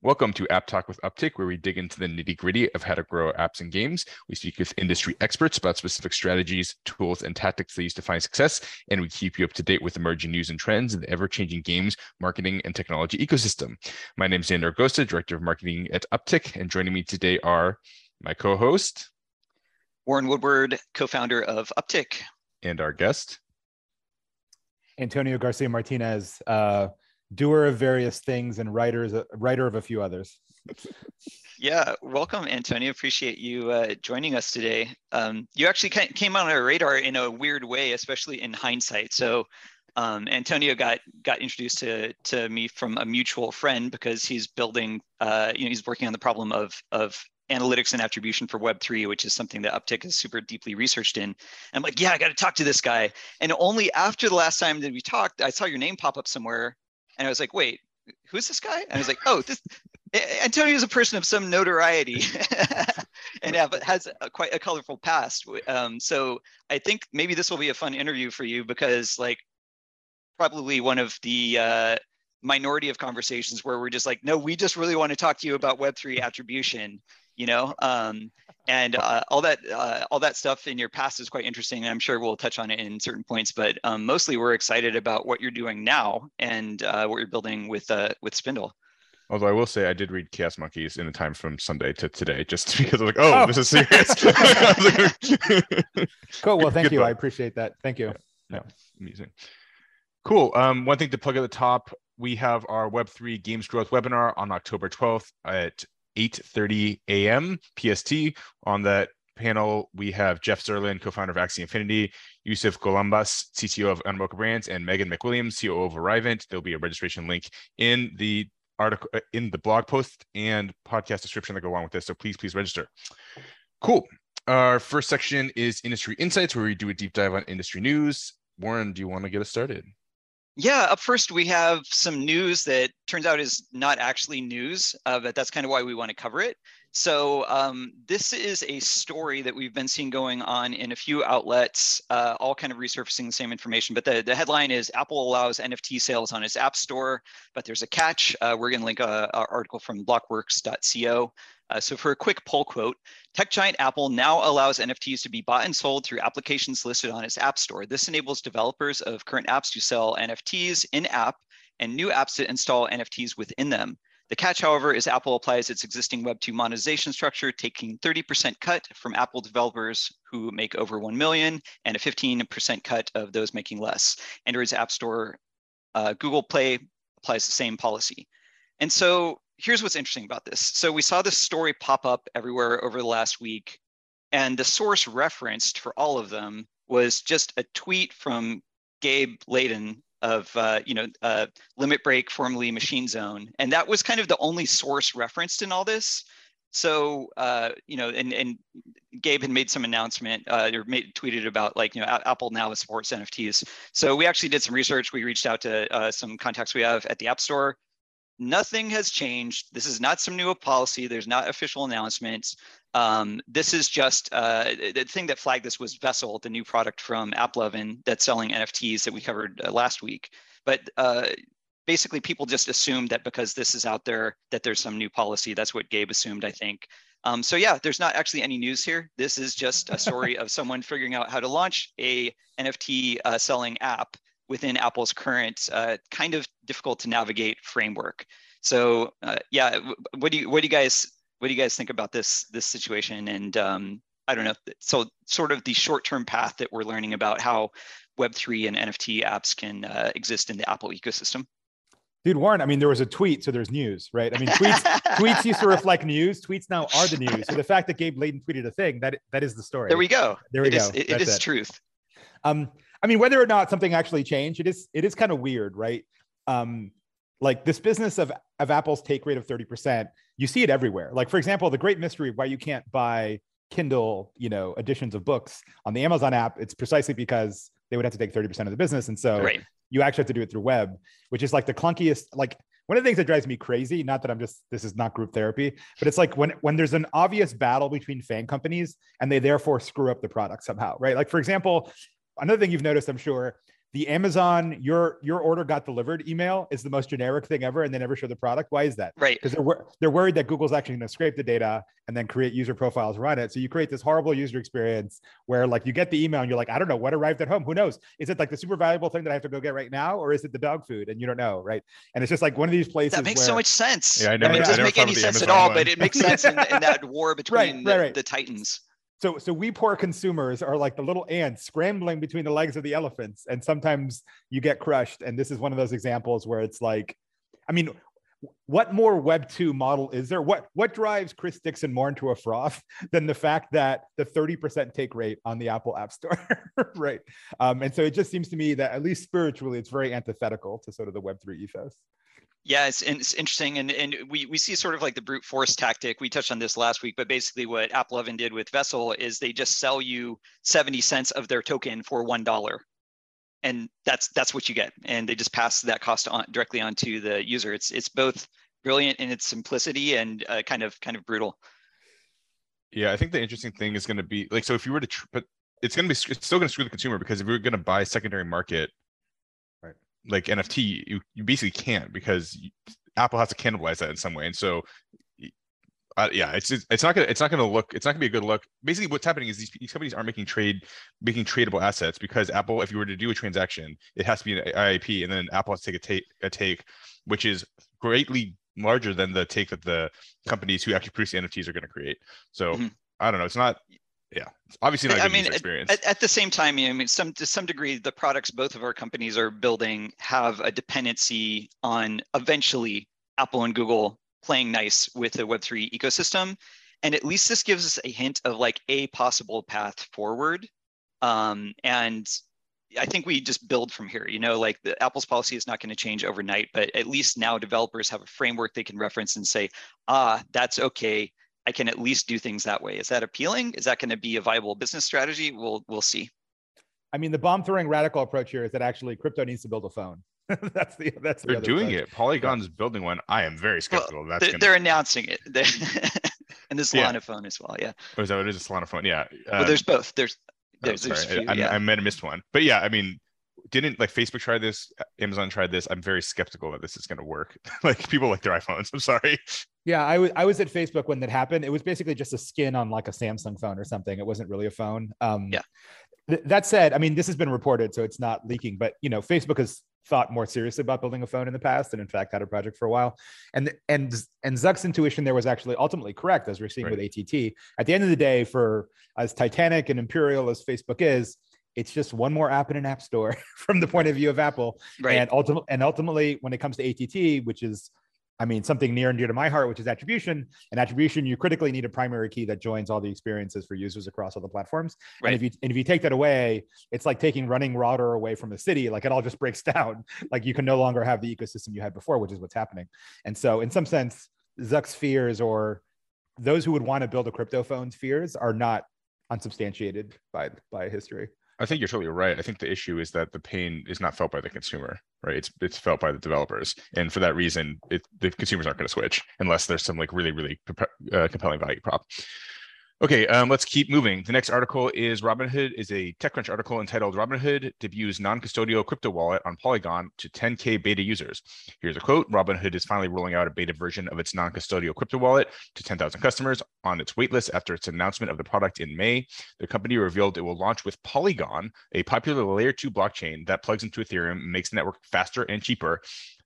Welcome to App Talk with Uptick, where we dig into the nitty gritty of how to grow apps and games. We speak with industry experts about specific strategies, tools, and tactics they use to find success. And we keep you up to date with emerging news and trends in the ever changing games, marketing, and technology ecosystem. My name is Xander Agosta, Director of Marketing at Uptick. And joining me today are my co host, Warren Woodward, co founder of Uptick, and our guest, Antonio Garcia Martinez. Uh, doer of various things and writers, writer of a few others. Yeah, welcome, Antonio. Appreciate you uh, joining us today. Um, you actually came on our radar in a weird way, especially in hindsight. So, um, Antonio got got introduced to to me from a mutual friend because he's building, uh, you know, he's working on the problem of of analytics and attribution for Web3, which is something that Uptick is super deeply researched in. I'm like, yeah, I got to talk to this guy. And only after the last time that we talked, I saw your name pop up somewhere and I was like, wait, who's this guy? And I was like, oh, this Antonio is a person of some notoriety and has a, quite a colorful past. Um, so I think maybe this will be a fun interview for you because like probably one of the uh, minority of conversations where we're just like, no, we just really want to talk to you about Web3 attribution you know um, and uh, all that uh, all that stuff in your past is quite interesting and i'm sure we'll touch on it in certain points but um, mostly we're excited about what you're doing now and uh, what you're building with uh, with spindle Although I will say I did read Chaos Monkeys in the time from Sunday to today, just because I was like, oh, oh. this is serious. cool. Well, thank Good you. I appreciate that. Thank you. Yeah, yeah. amazing. Cool. Um, one thing to plug at the top, we have our Web3 Games Growth webinar on October 12th at 8.30 a.m. PST. On that panel, we have Jeff Zirlin, co-founder of Axie Infinity, Yusuf Golambas, CTO of Animoca Brands, and Megan McWilliams, COO of Arrivant. There'll be a registration link in the article uh, in the blog post and podcast description that go along with this. So please, please register. Cool. Our first section is industry insights, where we do a deep dive on industry news. Warren, do you want to get us started? Yeah, up first, we have some news that turns out is not actually news, uh, but that's kind of why we want to cover it. So um, this is a story that we've been seeing going on in a few outlets, uh, all kind of resurfacing the same information. But the, the headline is Apple allows NFT sales on its App Store, but there's a catch. Uh, we're going to link an article from blockworks.co. Uh, so for a quick pull quote, tech giant Apple now allows NFTs to be bought and sold through applications listed on its App Store. This enables developers of current apps to sell NFTs in-app and new apps to install NFTs within them. The catch, however, is Apple applies its existing Web2 monetization structure, taking 30% cut from Apple developers who make over 1 million and a 15% cut of those making less. Android's App Store, uh, Google Play applies the same policy. And so here's what's interesting about this. So we saw this story pop up everywhere over the last week, and the source referenced for all of them was just a tweet from Gabe Leydon of uh, you know uh, Limit Break, formerly Machine Zone, and that was kind of the only source referenced in all this. So uh, you know, and and Gabe had made some announcement uh, or made tweeted about like you know Apple now supports NFTs. So we actually did some research. We reached out to uh, some contacts we have at the App Store nothing has changed. This is not some new policy. There's not official announcements. Um, this is just uh, the thing that flagged this was Vessel, the new product from AppLovin that's selling NFTs that we covered uh, last week. But uh, basically, people just assumed that because this is out there, that there's some new policy. That's what Gabe assumed, I think. Um, so yeah, there's not actually any news here. This is just a story of someone figuring out how to launch a NFT uh, selling app within Apple's current uh, kind of difficult to navigate framework. So uh, yeah, what do you what do you guys what do you guys think about this this situation? And um, I don't know. So sort of the short term path that we're learning about how Web three and NFT apps can uh, exist in the Apple ecosystem. Dude, Warren, I mean, there was a tweet, so there's news, right? I mean, tweets, tweets used to reflect news. Tweets now are the news. So the fact that Gabe Leydon tweeted a thing, that that is the story. There we go. There we it go. Is, it, it is it. truth. Um, I mean, whether or not something actually changed, it is it is kind of weird, right? Um, like this business of of Apple's take rate of 30%, you see it everywhere. Like, for example, the great mystery of why you can't buy Kindle, you know, editions of books on the Amazon app, it's precisely because they would have to take 30% of the business. And so right. you actually have to do it through web, which is like the clunkiest, like one of the things that drives me crazy, not that I'm just this is not group therapy, but it's like when when there's an obvious battle between FANG companies and they therefore screw up the product somehow, right? Like for example, another thing you've noticed, I'm sure, the Amazon your your order got delivered email is the most generic thing ever, and they never show the product. Why is that? Right. Because they're they're worried that Google's actually going to scrape the data and then create user profiles run it. So you create this horrible user experience where like you get the email and you're like, I don't know what arrived at home. Who knows? Is it like the super valuable thing that I have to go get right now, or is it the dog food? And you don't know, right? And it's just like one of these places that makes where, so much sense. Yeah, I never, it doesn't make any of the sense at all, one. but it makes sense in, in that war between Right, the, right, right. the titans. So so we poor consumers are like the little ants scrambling between the legs of the elephants and sometimes you get crushed and this is one of those examples where it's like i mean what more web 2 model is there? What what drives chris dixon more into a froth than the fact that the 30% take rate on the apple app store? Right. Um, and so it just seems to me that at least spiritually it's very antithetical to sort of the web 3 ethos Yeah, it's, it's interesting, and and we we see sort of like the brute force tactic. We touched on this last week, but basically what AppLovin did with Vessel is they just sell you seventy cents of their token for one dollar, and that's that's what you get, and they just pass that cost on directly onto the user. It's it's both brilliant in its simplicity and uh, kind of kind of brutal. Yeah, I think the interesting thing is going to be like so if you were to tr- but it's going to be it's still going to screw the consumer because if you're going to buy secondary market. Like NFT you you basically can't because you, Apple has to cannibalize that in some way and so uh, yeah it's it's it's not gonna it's not gonna look it's not gonna be a good look basically what's happening is these, these companies aren't making trade making tradable assets because Apple if you were to do a transaction it has to be an IAP and then Apple has to take a take a take which is greatly larger than the take that the companies who actually produce the NFTs are going to create so Mhm. I don't know. It's not. Yeah, it's obviously not I mean, experience. At, at the same time, I mean, some to some degree, the products both of our companies are building have a dependency on eventually Apple and Google playing nice with the Web3 ecosystem, and at least this gives us a hint of like a possible path forward. Um, and I think we just build from here. You know, like the Apple's policy is not going to change overnight, but at least now developers have a framework they can reference and say, ah, that's okay. I can at least do things that way. Is that appealing? Is that going to be a viable business strategy? We'll we'll see. i mean the bomb throwing radical approach here is that actually crypto needs to build a phone that's the that's the They're other doing approach. it. Polygon's building one. I am very skeptical. that's They're, gonna. they're announcing it. They- and the Yeah. Phone as well. Yeah. Oh, is that what it is? A Solana phone. Yeah. Well, Um, there's both. There's oh, there's, there's a sorry, few, I, yeah. I, I might have missed one. But yeah, I mean, didn't like Facebook try this? Amazon tried this. I'm very skeptical that this is going to work. like people like their iPhones. I'm sorry. Yeah, I was I was at Facebook when that happened. It was basically just a skin on like a Samsung phone or something. It wasn't really a phone. Um, Yeah. th- that said, I mean, this has been reported, so it's not leaking. But you know, Facebook has thought more seriously about building a phone in the past, and in fact had a project for a while. And and and Zuck's intuition there was actually ultimately correct, as we're seeing with ATT. At the end of the day, for as titanic and imperial as Facebook is. It's just one more app in an app store from the point of view of Apple. right. And ultimately, and ultimately, when it comes to ATT, which is, I mean, something near and dear to my heart, which is attribution. And attribution, you critically need a primary key that joins all the experiences for users across all the platforms. Right. And if you and if you take that away, it's like taking running router away from a city. Like it all just breaks down. Like you can no longer have the ecosystem you had before, which is what's happening. And so, in some sense, Zuck's fears or those who would want to build a crypto phone's fears are not unsubstantiated by by history. I think you're totally right. I think the issue is that the pain is not felt by the consumer, right? It's it's felt by the developers, and for that reason, it, the consumers aren't going to switch unless there's some like really really uh, compelling value prop. Okay, um, let's keep moving. The next article is Robinhood is a TechCrunch article entitled Robinhood debuts non-custodial crypto wallet on Polygon to 10k beta users. Here's a quote: Robinhood is finally rolling out a beta version of its non-custodial crypto wallet to 10,000 customers on its waitlist after its announcement of the product in May. The company revealed it will launch with Polygon, a popular layer 2 blockchain that plugs into Ethereum and makes the network faster and cheaper.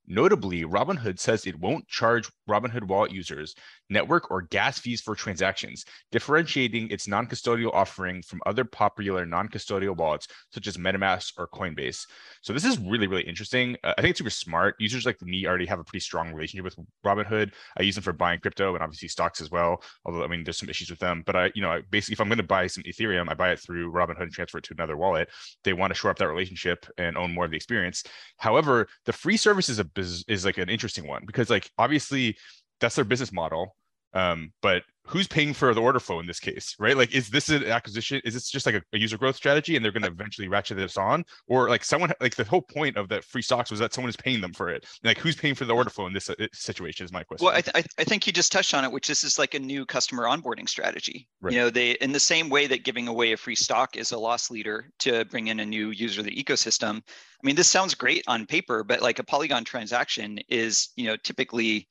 Notably, Robinhood says it won't charge Robinhood wallet users network or gas fees for transactions, differentiating its non custodial offering from other popular non custodial wallets such as MetaMask or Coinbase. So, this is really, really interesting. Uh, I think it's super smart. Users like me already have a pretty strong relationship with Robinhood. I use them for buying crypto and obviously stocks as well. Although, I mean, there's some issues with them. But I, you know, basically, if I'm going to buy some Ethereum, I buy it through Robinhood and transfer it to another wallet. They want to shore up that relationship and own more of the experience. However, the free service is a is, is like an interesting one because, like, obviously, that's their business model Um, but who's paying for the order flow in this case, right? Like, is this an acquisition? Is this just like a, a user growth strategy, and they're going to eventually ratchet this on, or like someone like the whole point of that free stocks was that someone is paying them for it? Like, who's paying for the order flow in this uh, situation? Is my question. Well, I, th- I think you just touched on it, which this is like a new customer onboarding strategy. Right. You know, they in the same way that giving away a free stock is a loss leader to bring in a new user to the ecosystem. I mean, this sounds great on paper, but like a Polygon transaction is, you know, typically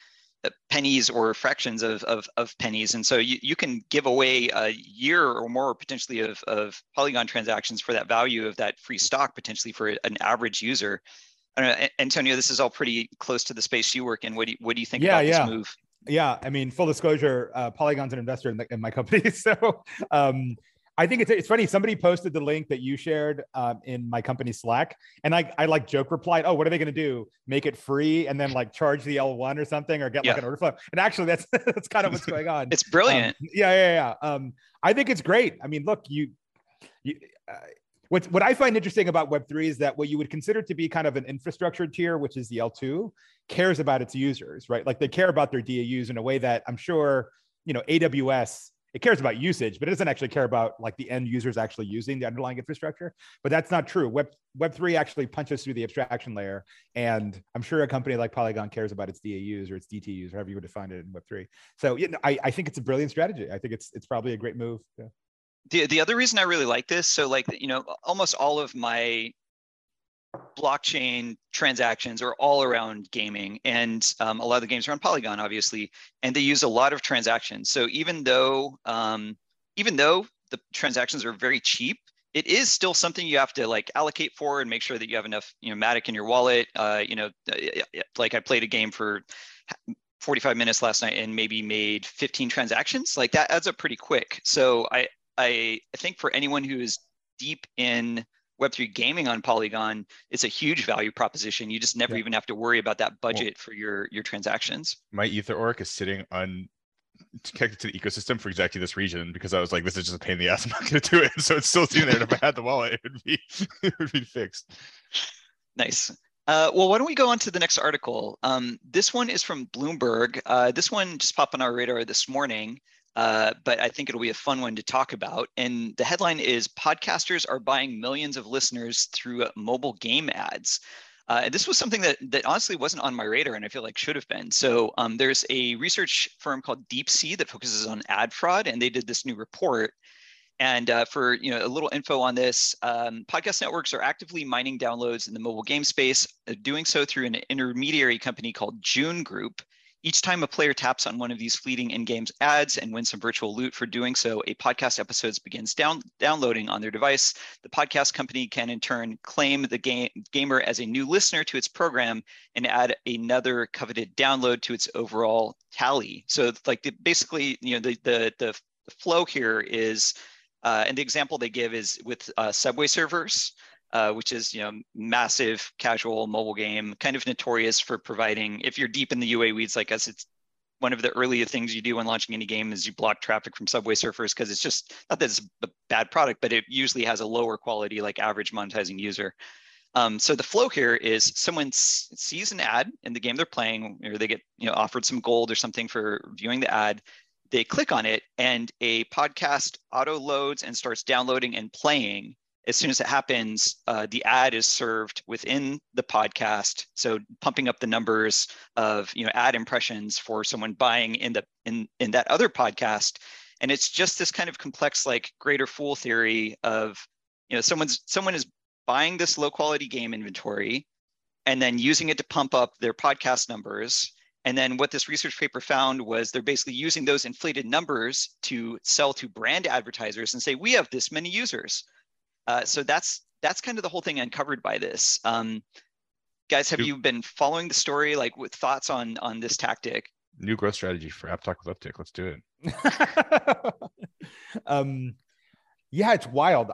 pennies or fractions of, of, of pennies. And so you, you can give away a year or more potentially of, of Polygon transactions for that value of that free stock potentially for an average user. I don't know, Antonio, this is all pretty close to the space you work in. What do you, what do you think Yeah, about yeah. this move? Yeah, I mean, full disclosure, uh, Polygon's an investor in, the, in my company, so um, I think it's it's funny. Somebody posted the link that you shared um, in my company Slack, and I I like joke replied, "Oh, what are they going to do? Make it free and then like charge the L one or something, or get like an order flow?" And actually, that's that's kind of what's going on. It's brilliant. Um, yeah, yeah, yeah. Um, I think it's great. I mean, look, you, you uh, what what I find interesting about Web three is that what you would consider to be kind of an infrastructure tier, which is the L two, cares about its users, right? Like they care about their DAUs in a way that I'm sure you know AWS. It cares about usage, but it doesn't actually care about like the end users actually using the underlying infrastructure. But that's not true. Web Web three actually punches through the abstraction layer, and I'm sure a company like Polygon cares about its DAUs or its DTUs, however you would define it in Web three. So you know, I, I think it's a brilliant strategy. I think it's it's probably a great move. Yeah. the the other reason I really like this, so like you know, almost all of my blockchain transactions are all around gaming, and um, a lot of the games are on Polygon, obviously, and they use a lot of transactions. So even though um, even though the transactions are very cheap, it is still something you have to like allocate for and make sure that you have enough, you know, Matic in your wallet. Uh, you know, uh, like I played a game for 45 minutes last night and maybe made 15 transactions. Like that adds up pretty quick. So I I I think for anyone who is deep in Web3 gaming on Polygon, it's a huge value proposition. You just never Yeah. even have to worry about that budget for your your transactions. my EtherOrc is sitting on connected to the ecosystem for exactly this reason because I was like, this is just a pain in the ass. I'm not going to do it. So it's still sitting there. And if I had the wallet, it would be it would be fixed. Nice. Uh, well, why don't we go on to the next article? Um, this one is from Bloomberg. Uh, this one just popped on our radar this morning, uh, but I think it'll be a fun one to talk about. And the headline is Podcasters are buying millions of listeners through mobile game ads. Uh, and this was something that, that honestly wasn't on my radar and I feel like should have been. So um, there's a research firm called DeepSee that focuses on ad fraud, and they did this new report. And uh, for you know a little info on this, um, podcast networks are actively mining downloads in the mobile game space, uh, doing so through an intermediary company called June Group. Each time a player taps on one of these fleeting in-game ads and wins some virtual loot for doing so, a podcast episode begins down, downloading on their device. The podcast company can in turn claim the game, gamer as a new listener to its program and add another coveted download to its overall tally. So like the, basically, you know, the, the, the flow here is uh, and the example they give is with uh, Subway Surfers, uh, which is you know massive casual mobile game, kind of notorious for providing. If you're deep in the UA weeds like us, it's one of the earlier things you do when launching any game is you block traffic from Subway surfers because it's just not that it's a bad product, but it usually has a lower quality, like average monetizing user. Um, so the flow here is someone s- sees an ad in the game they're playing, or they get you know offered some gold or something for viewing the ad they click on it and a podcast auto loads and starts downloading and playing as soon as it happens uh, the ad is served within the podcast. So pumping up the numbers of you know ad impressions for someone buying in the in in that other podcast. And it's just this kind of complex like greater fool theory of you know someone's someone is buying this low quality game inventory and then using it to pump up their podcast numbers. And then what this research paper found was they're basically using those inflated numbers to sell to brand advertisers and say, we have this many users. Uh, so that's that's kind of the whole thing uncovered by this. Um, guys, have New- you been following the story like with thoughts on on this tactic? New growth strategy for App Talk with Uptick. Let's do it. um, yeah, it's wild.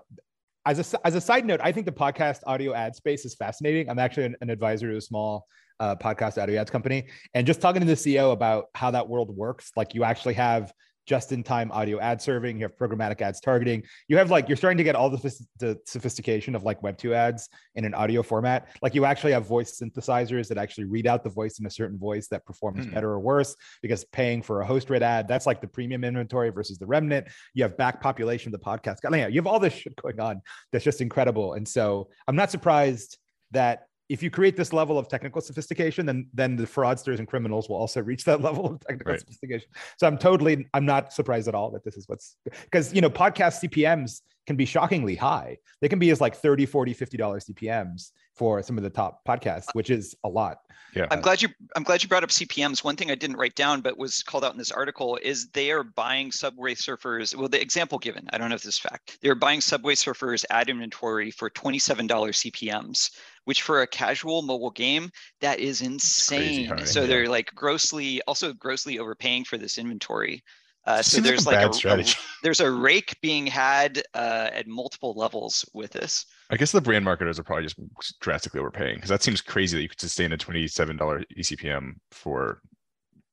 As a, as a side note, I think the podcast audio ad space is fascinating. I'm actually an, an advisor to a small uh, podcast audio ads company, and just talking to the CEO about how that world works. Like you actually have just-in-time audio ad serving. You have programmatic ads targeting. You have like you're starting to get all the, the sophistication of like Web two ads in an audio format. Like you actually have voice synthesizers that actually read out the voice in a certain voice that performs mm. better or worse because paying for a host read ad that's like the premium inventory versus the remnant. You have back population of the podcast. You have all this shit going on that's just incredible. And so I'm not surprised that if you create this level of technical sophistication, then then the fraudsters and criminals will also reach that level of technical right. sophistication. So I'm totally I'm not surprised at all that this is what's because you know podcast CPMs can be shockingly high. They can be as like 30, 40, 50 dollars CPMs for some of the top podcasts, which is a lot. Yeah. I'm glad you I'm glad you brought up CPMs. One thing I didn't write down but was called out in this article is they are buying Subway Surfers. Well, the example given, I don't know if this is fact. They're buying Subway Surfers ad inventory for $27 CPMs, which for a casual mobile game, that is insane. So yeah. they're like grossly also grossly overpaying for this inventory. Uh, so there's like, like a, a, there's a rake being had uh, at multiple levels with this. I guess the brand marketers are probably just drastically overpaying because that seems crazy that you could sustain a twenty-seven dollar ECPM for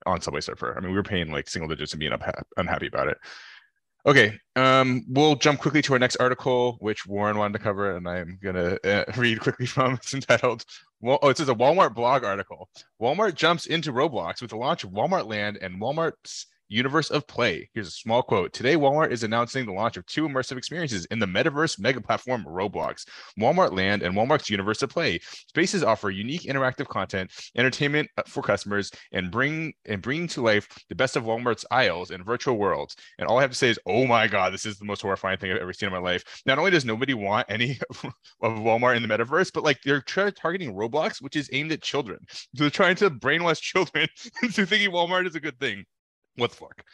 on Subway Surfer. I mean, we were paying like single digits and being unha- unhappy about it. Okay, um, we'll jump quickly to our next article, which Warren wanted to cover, and I'm gonna uh, read quickly from. It's entitled well, oh, it says a Walmart blog article. Walmart jumps into Roblox with the launch of Walmart Land and Walmart's universe of play. Here's a small quote. Today, Walmart is announcing the launch of two immersive experiences in the metaverse mega platform Roblox, Walmart Land and Walmart's universe of play. Spaces offer unique interactive content, entertainment uh, for customers, and bring and bring to life the best of Walmart's aisles and virtual worlds. And all I have to say is, oh my god, this is the most horrifying thing I've ever seen in my life. Not only does nobody want any of Walmart in the metaverse, but like they're targeting Roblox, which is aimed at children. They're trying to brainwash children into thinking Walmart is a good thing. What the fuck?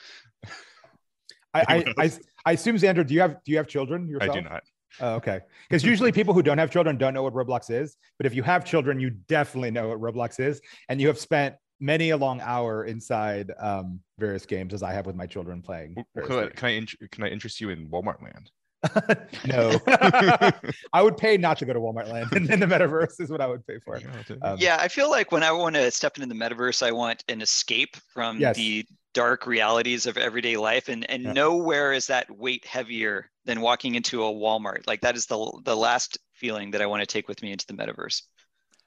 I, I, I, I assume Xander, do you have do you have children yourself? I do not. Oh, okay. Because usually people who don't have children don't know what Roblox is. But if you have children, you definitely know what Roblox is. And you have spent many a long hour inside um, various games, as I have with my children playing. Can I, can I, can I interest you in Walmart Land? No, I would pay not to go to Walmart Land, and then the metaverse is what I would pay for. Um, yeah, I feel like when I want to step into the metaverse, I want an escape from yes. the dark realities of everyday life and and yeah. nowhere is that weight heavier than walking into a walmart like that is the the last feeling that i want to take with me into the metaverse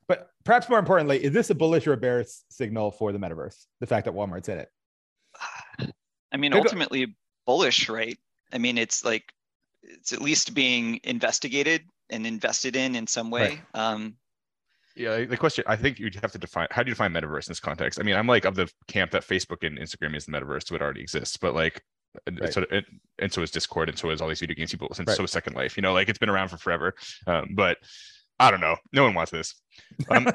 but perhaps more importantly is this a bullish or a bearish signal for the metaverse the fact that walmart's in it i mean ultimately bullish right i mean it's like it's at least being investigated and invested in in some way right. um yeah, the question I think you'd have to define how do you define metaverse in this context? I mean, I'm like of the camp that Facebook and Instagram is the metaverse, so it already exists, but like right. so it, and so is Discord, and so is all these video games people, and right. so is Second Life. You know, like it's been around for forever. Um, but I don't know. No one wants this. Um,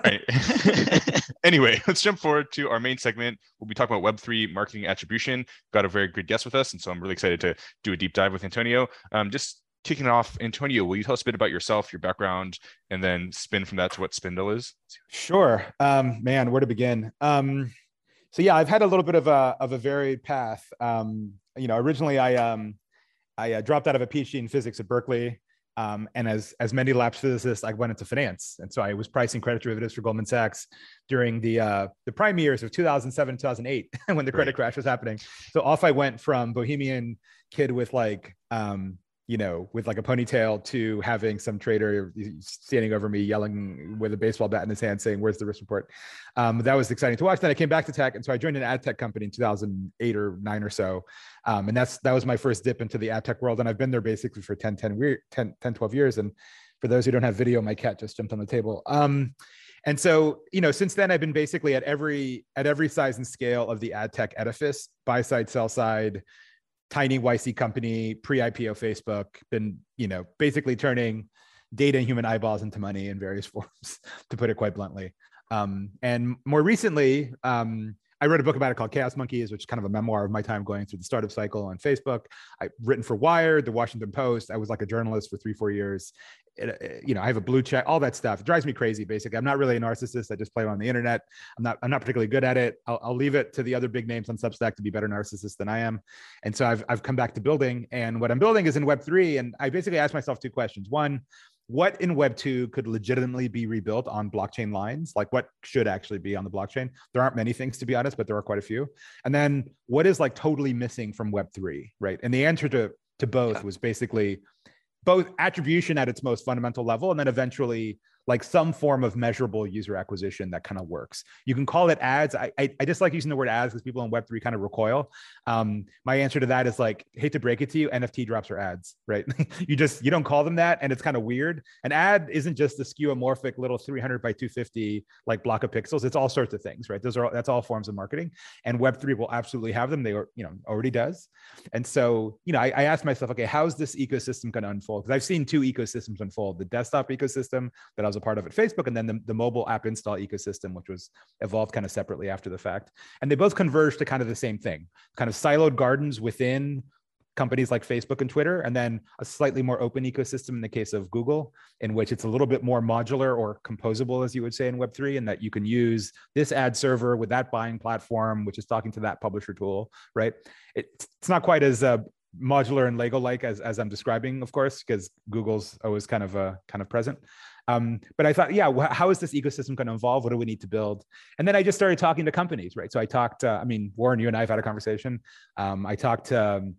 anyway, let's jump forward to our main segment. We'll be talking about Web3 marketing attribution. Got a very good guest with us. And so I'm really excited to do a deep dive with Antonio. Um, just kicking it off, Antonio, will you tell us a bit about yourself, your background, and then spin from that to what Spindle is? Sure. Um, man, where to begin? Um, so yeah, I've had a little bit of a of a varied path. Um, you know, originally I um, I uh, dropped out of a PhD in physics at Berkeley. Um, and as as many labs physicists, I went into finance, and so I was pricing credit derivatives for Goldman Sachs during the uh, the prime years of 2007 2008 when the credit right. crash was happening. So off I went from bohemian kid with like um, you know, with like a ponytail to having some trader standing over me yelling with a baseball bat in his hand saying, Where's the risk report? Um, that was exciting to watch. Then I came back to tech. And so I joined an ad tech company in 2008 or nine or so. Um, and that's that was my first dip into the ad tech world. And I've been there basically for 10, 10, 10, 10 12 years. And for those who don't have video, my cat just jumped on the table. Um, and so, you know, since then I've been basically at every at every size and scale of the ad tech edifice, buy side, sell side, tiny YC company, pre-IPO Facebook, been, you know, basically turning data and human eyeballs into money in various forms, to put it quite bluntly. Um, and more recently, um, I wrote a book about it called Chaos Monkeys, which is kind of a memoir of my time going through the startup cycle on Facebook. I've written for Wired, the Washington Post. I was like a journalist for three, four years. It, uh, you know, I have a blue check, all that stuff. It drives me crazy. Basically, I'm not really a narcissist. I just play on the internet. I'm not. I'm not particularly good at it. I'll, I'll leave it to the other big names on Substack to be better narcissists than I am. And so I've I've come back to building, and what I'm building is in Web three. And I basically asked myself two questions. One, what in Web 2 could legitimately be rebuilt on blockchain lines? Like what should actually be on the blockchain? There aren't many things to be honest, but there are quite a few. And then what is like totally missing from Web 3, right? And the answer to to both yeah. was basically both attribution at its most fundamental level and then eventually like some form of measurable user acquisition that kind of works. You can call it ads. I, I, I just like using the word ads because people in Web3 kind of recoil. Um, my answer to that is like, hate to break it to you, NFT drops are ads, right? you just, you don't call them that and it's kind of weird. An ad isn't just the skeuomorphic little 300 by 250 like block of pixels. It's all sorts of things, right? Those are, all, that's all forms of marketing and Web3 will absolutely have them. They are, you know, already does. And so, you know, I, I asked myself, okay, how's this ecosystem going to unfold? Because I've seen two ecosystems unfold, the desktop ecosystem that I was a part of at Facebook, and then the, the mobile app install ecosystem, which was evolved kind of separately after the fact. And they both converged to kind of the same thing, kind of siloed gardens within companies like Facebook and Twitter, and then a slightly more open ecosystem in the case of Google, in which it's a little bit more modular or composable, as you would say in Web3, and that you can use this ad server with that buying platform, which is talking to that publisher tool, right? It's, not quite as uh, modular and Lego like as, as I'm describing, of course, because Google's always kind of uh, kind of present. Um, but I thought, yeah, wh- how is this ecosystem going to evolve? What do we need to build? And then I just started talking to companies, right? So I talked, uh, I mean, Warren, you and I have had a conversation. Um, I talked to, um,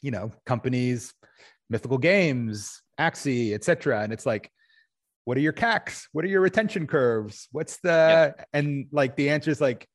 you know, companies, Mythical Games, Axie, et cetera. And it's like, what are your CACs? What are your retention curves? What's the, yep. and like the answer is like,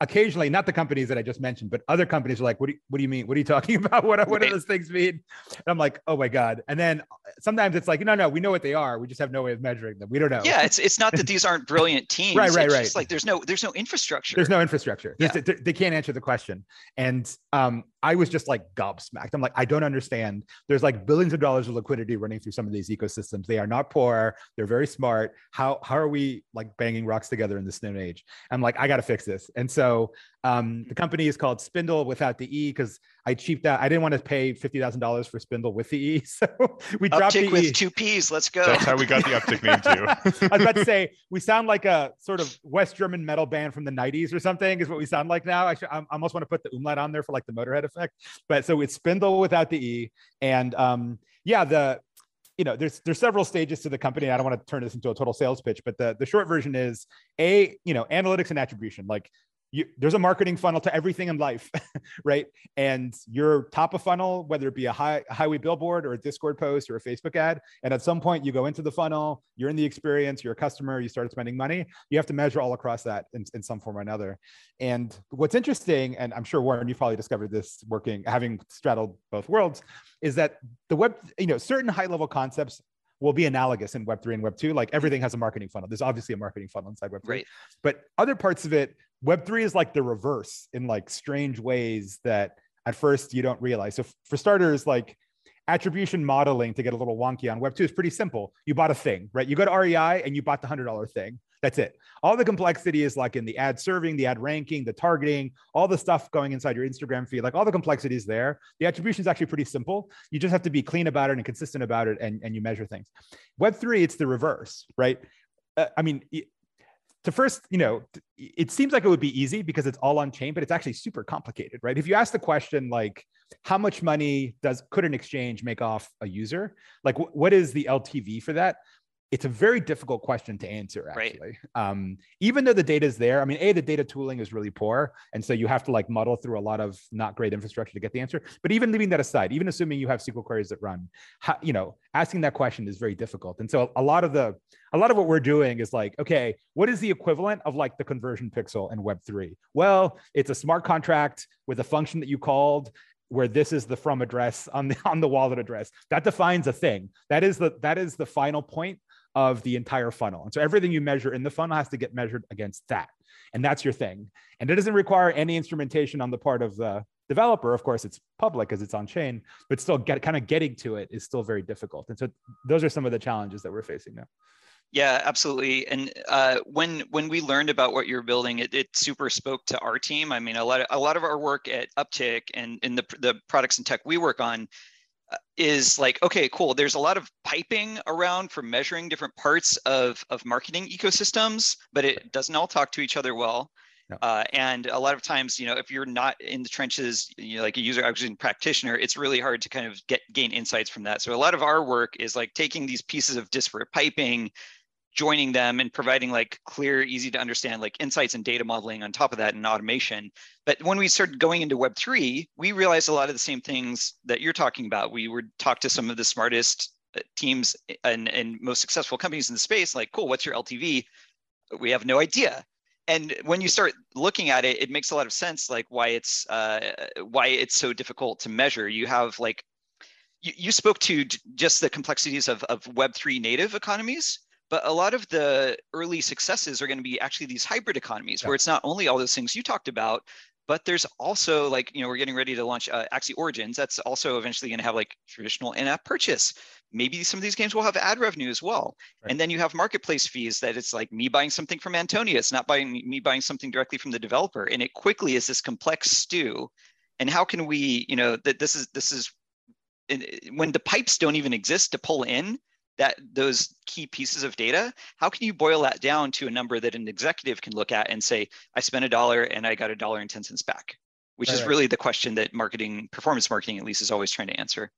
occasionally, not the companies that I just mentioned, but other companies are like, what do you, what do you mean? What are you talking about? What, what do those things mean? And I'm like, oh my God. And then sometimes it's like, no, no, we know what they are. We just have no way of measuring them. We don't know. Yeah. It's, it's not that these aren't brilliant teams. right, right, it's right. Just like there's no, there's no infrastructure. There's no infrastructure. Yeah. They, they can't answer the question. And um, I was just like gobsmacked. I'm like, I don't understand. There's like billions of dollars of liquidity running through some of these ecosystems. They are not poor. They're very smart. How, how are we like banging rocks together in this new age? I'm like, I got to fix this. And so um, the company is called Spindle without the E because I cheaped out. I didn't want to pay fifty thousand dollars for Spindle with the E, so we dropped Uptick the with E. two P's. Let's go. That's how we got the Uptick name too. I was about to say we sound like a sort of West German metal band from the '90s or something. Is what we sound like now. Actually, I almost want to put the umlaut on there for like the Motorhead effect. But so it's Spindle without the E, and um, yeah, the you know there's there's several stages to the company i don't want to turn this into a total sales pitch but the the short version is a you know analytics and attribution like you, there's a marketing funnel to everything in life, right? And you're top of funnel, whether it be a high, highway billboard or a Discord post or a Facebook ad. And at some point, you go into the funnel, you're in the experience, you're a customer, you start spending money. You have to measure all across that in, in some form or another. And what's interesting, and I'm sure Warren, you've probably discovered this working, having straddled both worlds, is that the web, you know, certain high level concepts will be analogous in Web3 and Web2. Like everything has a marketing funnel. There's obviously a marketing funnel inside Web3. Right. But other parts of it, Web3 is like the reverse in like strange ways that at first you don't realize. So for starters, like attribution modeling to get a little wonky on Web2 is pretty simple. You bought a thing, right? You go to REI and you bought the $100 thing. That's it. All the complexity is like in the ad serving, the ad ranking, the targeting, all the stuff going inside your Instagram feed, like all the complexity is there. The attribution is actually pretty simple. You just have to be clean about it and consistent about it and, and you measure things. Web3, it's the reverse, right? Uh, I mean, to first, you know, it seems like it would be easy because it's all on chain, but it's actually super complicated, right? If you ask the question like, how much money does could an exchange make off a user? Like, what is the LTV for that? It's a very difficult question to answer actually. Right. um, even though the data is there i mean a the data tooling is really poor and so you have to like muddle through a lot of not great infrastructure to get the answer. But even leaving that aside even assuming you have sql queries that run how, you know asking that question is very difficult. And so a lot of the a lot of what we're doing is like okay what is the equivalent of like the conversion pixel in web3 well it's a smart contract with a function that you called where this is the from address on the on the wallet address. That defines a thing. That is the that is the final point of the entire funnel. And so everything you measure in the funnel has to get measured against that. And that's your thing. And it doesn't require any instrumentation on the part of the developer. Of course, it's public as it's on chain, but still get kind of getting to it is still very difficult. And so those are some of the challenges that we're facing now. Yeah, absolutely. And uh, when when we learned about what you're building, it, it super spoke to our team. I mean, a lot of a lot of our work at Uptick and in the the products and tech we work on is like okay cool there's a lot of piping around for measuring different parts of of marketing ecosystems but it doesn't all talk to each other well. Uh, and a lot of times, you know, if you're not in the trenches, you know, like a user acquisition practitioner, it's really hard to kind of get gain insights from that. So a lot of our work is like taking these pieces of disparate piping, joining them and providing like clear, easy to understand like insights and data modeling on top of that and automation. But when we started going into Web3, we realized a lot of the same things that you're talking about. We would talk to some of the smartest uh, teams and, and most successful companies in the space, like, cool, what's your LTV? We have no idea. And when you start looking at it, it makes a lot of sense, like why it's uh, why it's so difficult to measure. You have like you, you spoke to just the complexities of, of Web3 native economies, but a lot of the early successes are going to be actually these hybrid economies yeah. where it's not only all those things you talked about, but there's also like, you know, we're getting ready to launch uh, Axie Origins. That's also eventually going to have like traditional in-app purchase. Maybe some of these games will have ad revenue as well. Right. And then you have marketplace fees that it's like me buying something from Antonia. It's not buying me buying something directly from the developer. And it quickly is this complex stew. And how can we, you know, that this is this is when the pipes don't even exist to pull in that those key pieces of data how can you boil that down to a number that an executive can look at and say i spent a dollar and i got a dollar and 10 cents back which right, is really the question that marketing performance marketing at least is always trying to answer.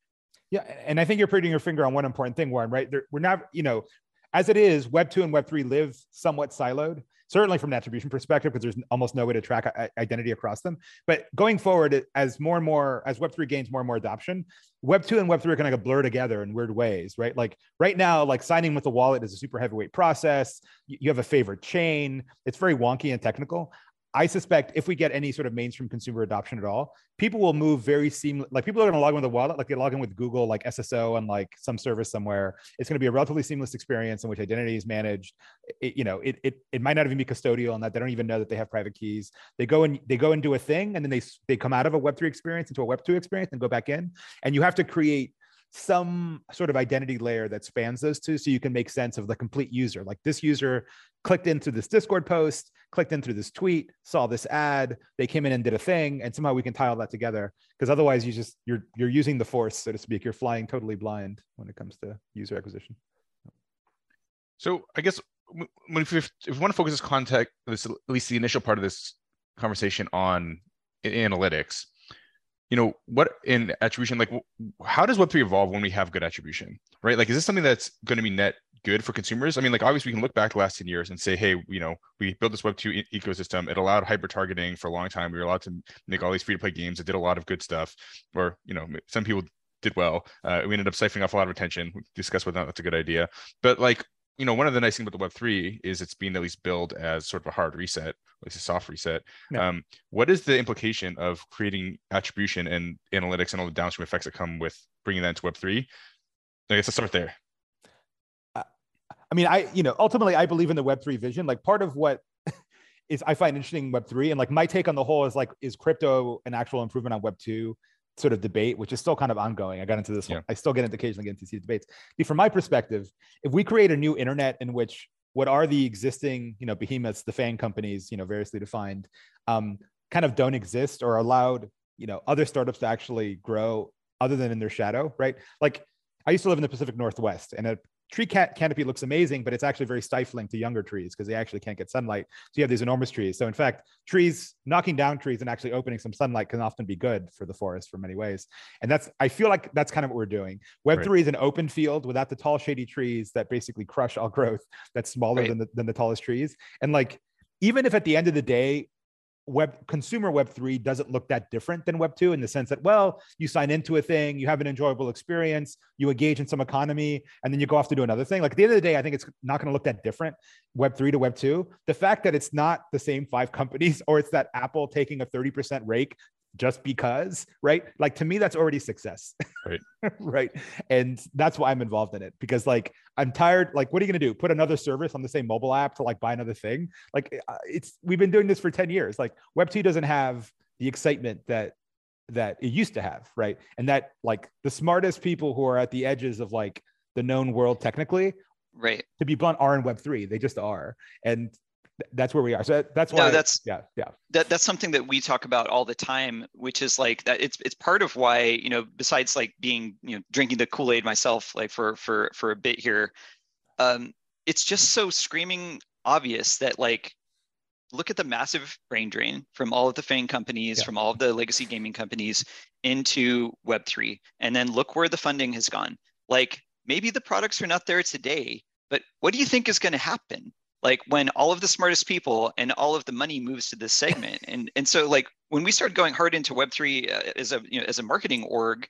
Yeah and i think you're putting your finger on one important thing warren right? There, we're not you know as it is web 2 and web 3 live somewhat siloed certainly from an attribution perspective, because there's almost no way to track uh, identity across them. But going forward, as more and more, as Web3 gains more and more adoption, Web2 and Web3 are going to blur together in weird ways, right? Like right now, like signing with a wallet is a super heavyweight process. You have a favorite chain. It's very wonky and technical. I suspect if we get any sort of mainstream consumer adoption at all, people will move very seamless. Like people are going to log in with a wallet, like they log in with Google, like SSO and like some service somewhere. It's going to be a relatively seamless experience in which identity is managed. It, you know, it, it it might not even be custodial and that they don't even know that they have private keys. They go and they go and do a thing, and then they they come out of a Web three experience into a Web two experience and go back in. And you have to create some sort of identity layer that spans those two so you can make sense of the complete user. Like this user clicked into this discord post clicked in through this tweet saw this ad they came in and did a thing and somehow we can tie all that together. Because otherwise you just you're you're using the force so to speak. You're flying totally blind when it comes to user acquisition. So i guess when if, if we want to focus this context this at least the initial part of this conversation on analytics you know what in attribution like how does web3 evolve when we have good attribution right? Like is this something that's going to be net good for consumers? I mean like obviously we can look back the last 10 years and say hey you know we built this web2 e- ecosystem. It allowed hyper targeting for a long time. We were allowed to make all these free to play games it did a lot of good stuff or you know some people did well. Uh, we ended up siphoning off a lot of attention. We discussed whether that's a good idea. But like you know, one of the nice things about the Web three is it's being at least billed as sort of a hard reset, at least a soft reset. Yeah. Um, what is the implication of creating attribution and analytics and all the downstream effects that come with bringing that into Web three? I guess let's start there. I mean, I you know, ultimately, I believe in the Web three vision. Like part of what is I find interesting Web three, and like my take on the whole is like, is crypto an actual improvement on Web two? Sort of debate, which is still kind of ongoing. I got into this yeah. one. I still get into occasionally get into these debates. But From my perspective, if we create a new internet in which what are the existing, you know, behemoths, the FANG companies, you know, variously defined, um, kind of don't exist or allowed, you know, other startups to actually grow other than in their shadow, right? Like I used to live in the Pacific Northwest, and a tree canopy looks amazing, but it's actually very stifling to younger trees because they actually can't get sunlight. So you have these enormous trees. So in fact, trees knocking down trees and actually opening some sunlight can often be good for the forest for many ways. And that's I feel like that's kind of what we're doing. Web three right. is an open field without the tall shady trees that basically crush all growth. That's smaller right. than the, than the tallest trees. And like even if at the end of the day web consumer web 3 doesn't look that different than web 2 in the sense that well you sign into a thing you have an enjoyable experience you engage in some economy and then you go off to do another thing. Like at the end of the day i think it's not going to look that different web 3 to web 2 the fact that it's not the same five companies or it's that apple taking a 30% rake just because, right? Like to me, that's already success. Right. right. And that's why I'm involved in it because like I'm tired. Like, what are you going to do? Put another service on the same mobile app to like buy another thing? Like, uh, it's we've been doing this for 10 years. Like, Web 2 doesn't have the excitement that that it used to have, right? And that like the smartest people who are at the edges of like the known world technically right to be blunt are in web 3 they just are and that's where we are. So that's why. No, that's yeah, yeah. That that's something that we talk about all the time, which is like that. It's it's part of why you know, besides like being you know drinking the Kool Aid myself, like for for for a bit here, um, it's just so screaming obvious that like look at the massive brain drain from all of the FANG companies, yeah. from all of the legacy gaming companies into Web3, and then look where the funding has gone. Like maybe the products are not there today, but what do you think is going to happen? Like when all of the smartest people and all of the money moves to this segment, and and so like when we started going hard into Web three uh, as a you know as a marketing org,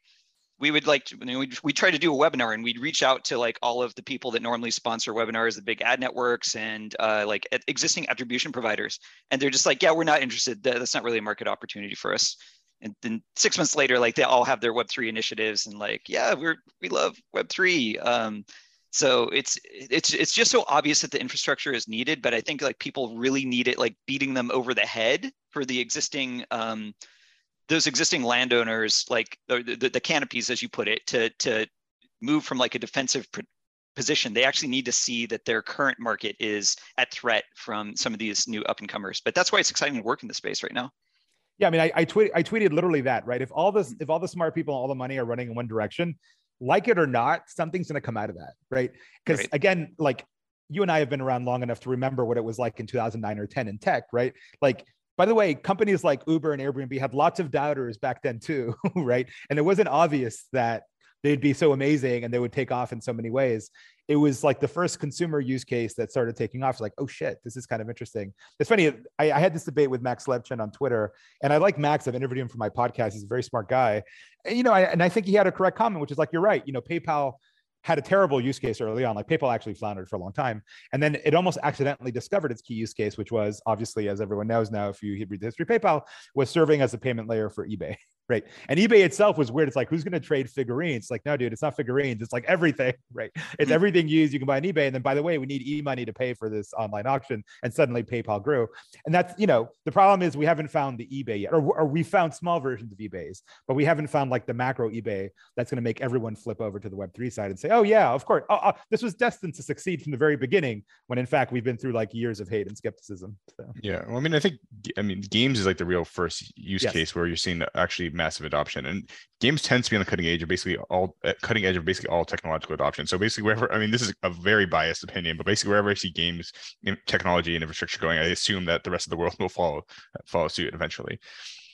we would like to, you know, we we try to do a webinar and we'd reach out to like all of the people that normally sponsor webinars, the big ad networks and uh, like existing attribution providers, and they're just like, yeah, we're not interested. That's not really a market opportunity for us. And then six months later, like they all have their Web three initiatives and like, yeah, we're we love Web three. Um, so it's it's it's just so obvious that the infrastructure is needed, but I think like people really need it, like beating them over the head for the existing um, those existing landowners, like the, the, the canopies, as you put it, to to move from like a defensive position. They actually need to see that their current market is at threat from some of these new up and comers. But that's why it's exciting to work in the space right now. Yeah, I mean, I, I, tweet, I tweeted literally that, right? If all this, if all the smart people, and all the money are running in one direction, like it or not, something's going to come out of that, right? Because right. again, like you and I have been around long enough to remember what it was like in 2009 or 10 in tech, right? Like, by the way, companies like Uber and Airbnb had lots of doubters back then too, right? And it wasn't obvious that they'd be so amazing and they would take off in so many ways it was like the first consumer use case that started taking off. Like, oh shit, this is kind of interesting. It's funny. I, I, had this debate with Max Levchin on Twitter, and I like Max. I've interviewed him for my podcast. He's a very smart guy, and, you know, I, and I think he had a correct comment, which is like, you're right. You know, PayPal had a terrible use case early on. Like PayPal actually floundered for a long time, and then it almost accidentally discovered its key use case, which was obviously, as everyone knows now, if you read the history, PayPal was serving as a payment layer for eBay right? And eBay itself was weird. It's like, who's going to trade figurines? It's like, no, dude, it's not figurines. It's like everything, right? It's hmm. everything used you can buy on eBay. And then, by the way, we need e-money to pay for this online auction. And suddenly PayPal grew. And that's, you know, the problem is we haven't found the eBay yet, or, or we found small versions of eBays, but we haven't found like the macro eBay that's going to make everyone flip over to the Web3 side and say, oh, yeah, of course. Oh, oh, this was destined to succeed from the very beginning, when in fact we've been through like years of hate and skepticism. So. Yeah. Well, I mean, I think, I mean, games is like the real first use yes. case where you're seeing actually massive adoption. And games tend to be on the cutting edge of basically all uh, cutting edge of basically all technological adoption. So basically, wherever I mean, this is a very biased opinion, but basically wherever I see games, technology, and infrastructure going, I assume that the rest of the world will follow follow suit eventually.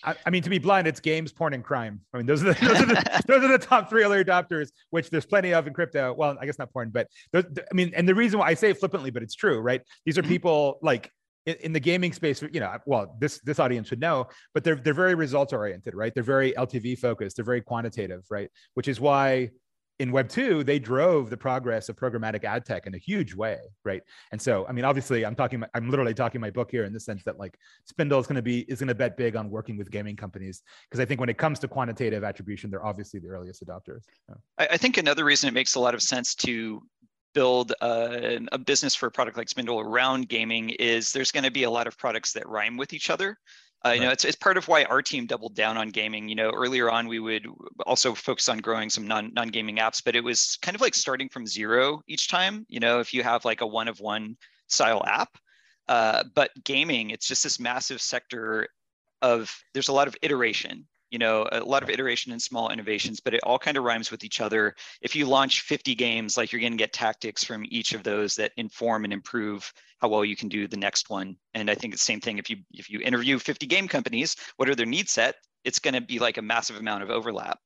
I, I mean, to be blind, it's games, porn, and crime. I mean, those are the those are the, those are the top three early adopters, which there's plenty of in crypto. Well, I guess not porn, but those, I mean, and the reason why I say it flippantly, but it's true, right? These are mm-hmm. people like in, in, the gaming space, you know, well, this this audience should know, but they're they're very results oriented, right? They're very LTV focused. They're very quantitative, right? Which is why in Web two they drove the progress of programmatic ad tech in a huge way, right? And so, I mean, obviously, I'm talking, I'm literally talking my book here in the sense that like Spindle is going to be is going to bet big on working with gaming companies because I think when it comes to quantitative attribution, they're obviously the earliest adopters. So. I, I think another reason it makes a lot of sense to build a, a, business for a product like Spindle around gaming is there's going to be a lot of products that rhyme with each other. Uh, you right. know, it's, it's part of why our team doubled down on gaming. You know, earlier on we would also focus on growing some non non gaming apps, but it was kind of like starting from zero each time. You know, if you have like a one of one style app, uh, but gaming, it's just this massive sector of there's a lot of iteration you know a lot of iteration and small innovations but it all kind of rhymes with each other. If you launch 50 games like you're going to get tactics from each of those that inform and improve how well you can do the next one. And i think it's the same thing if you if you interview 50 game companies what are their needs set? It's going to be like a massive amount of overlap.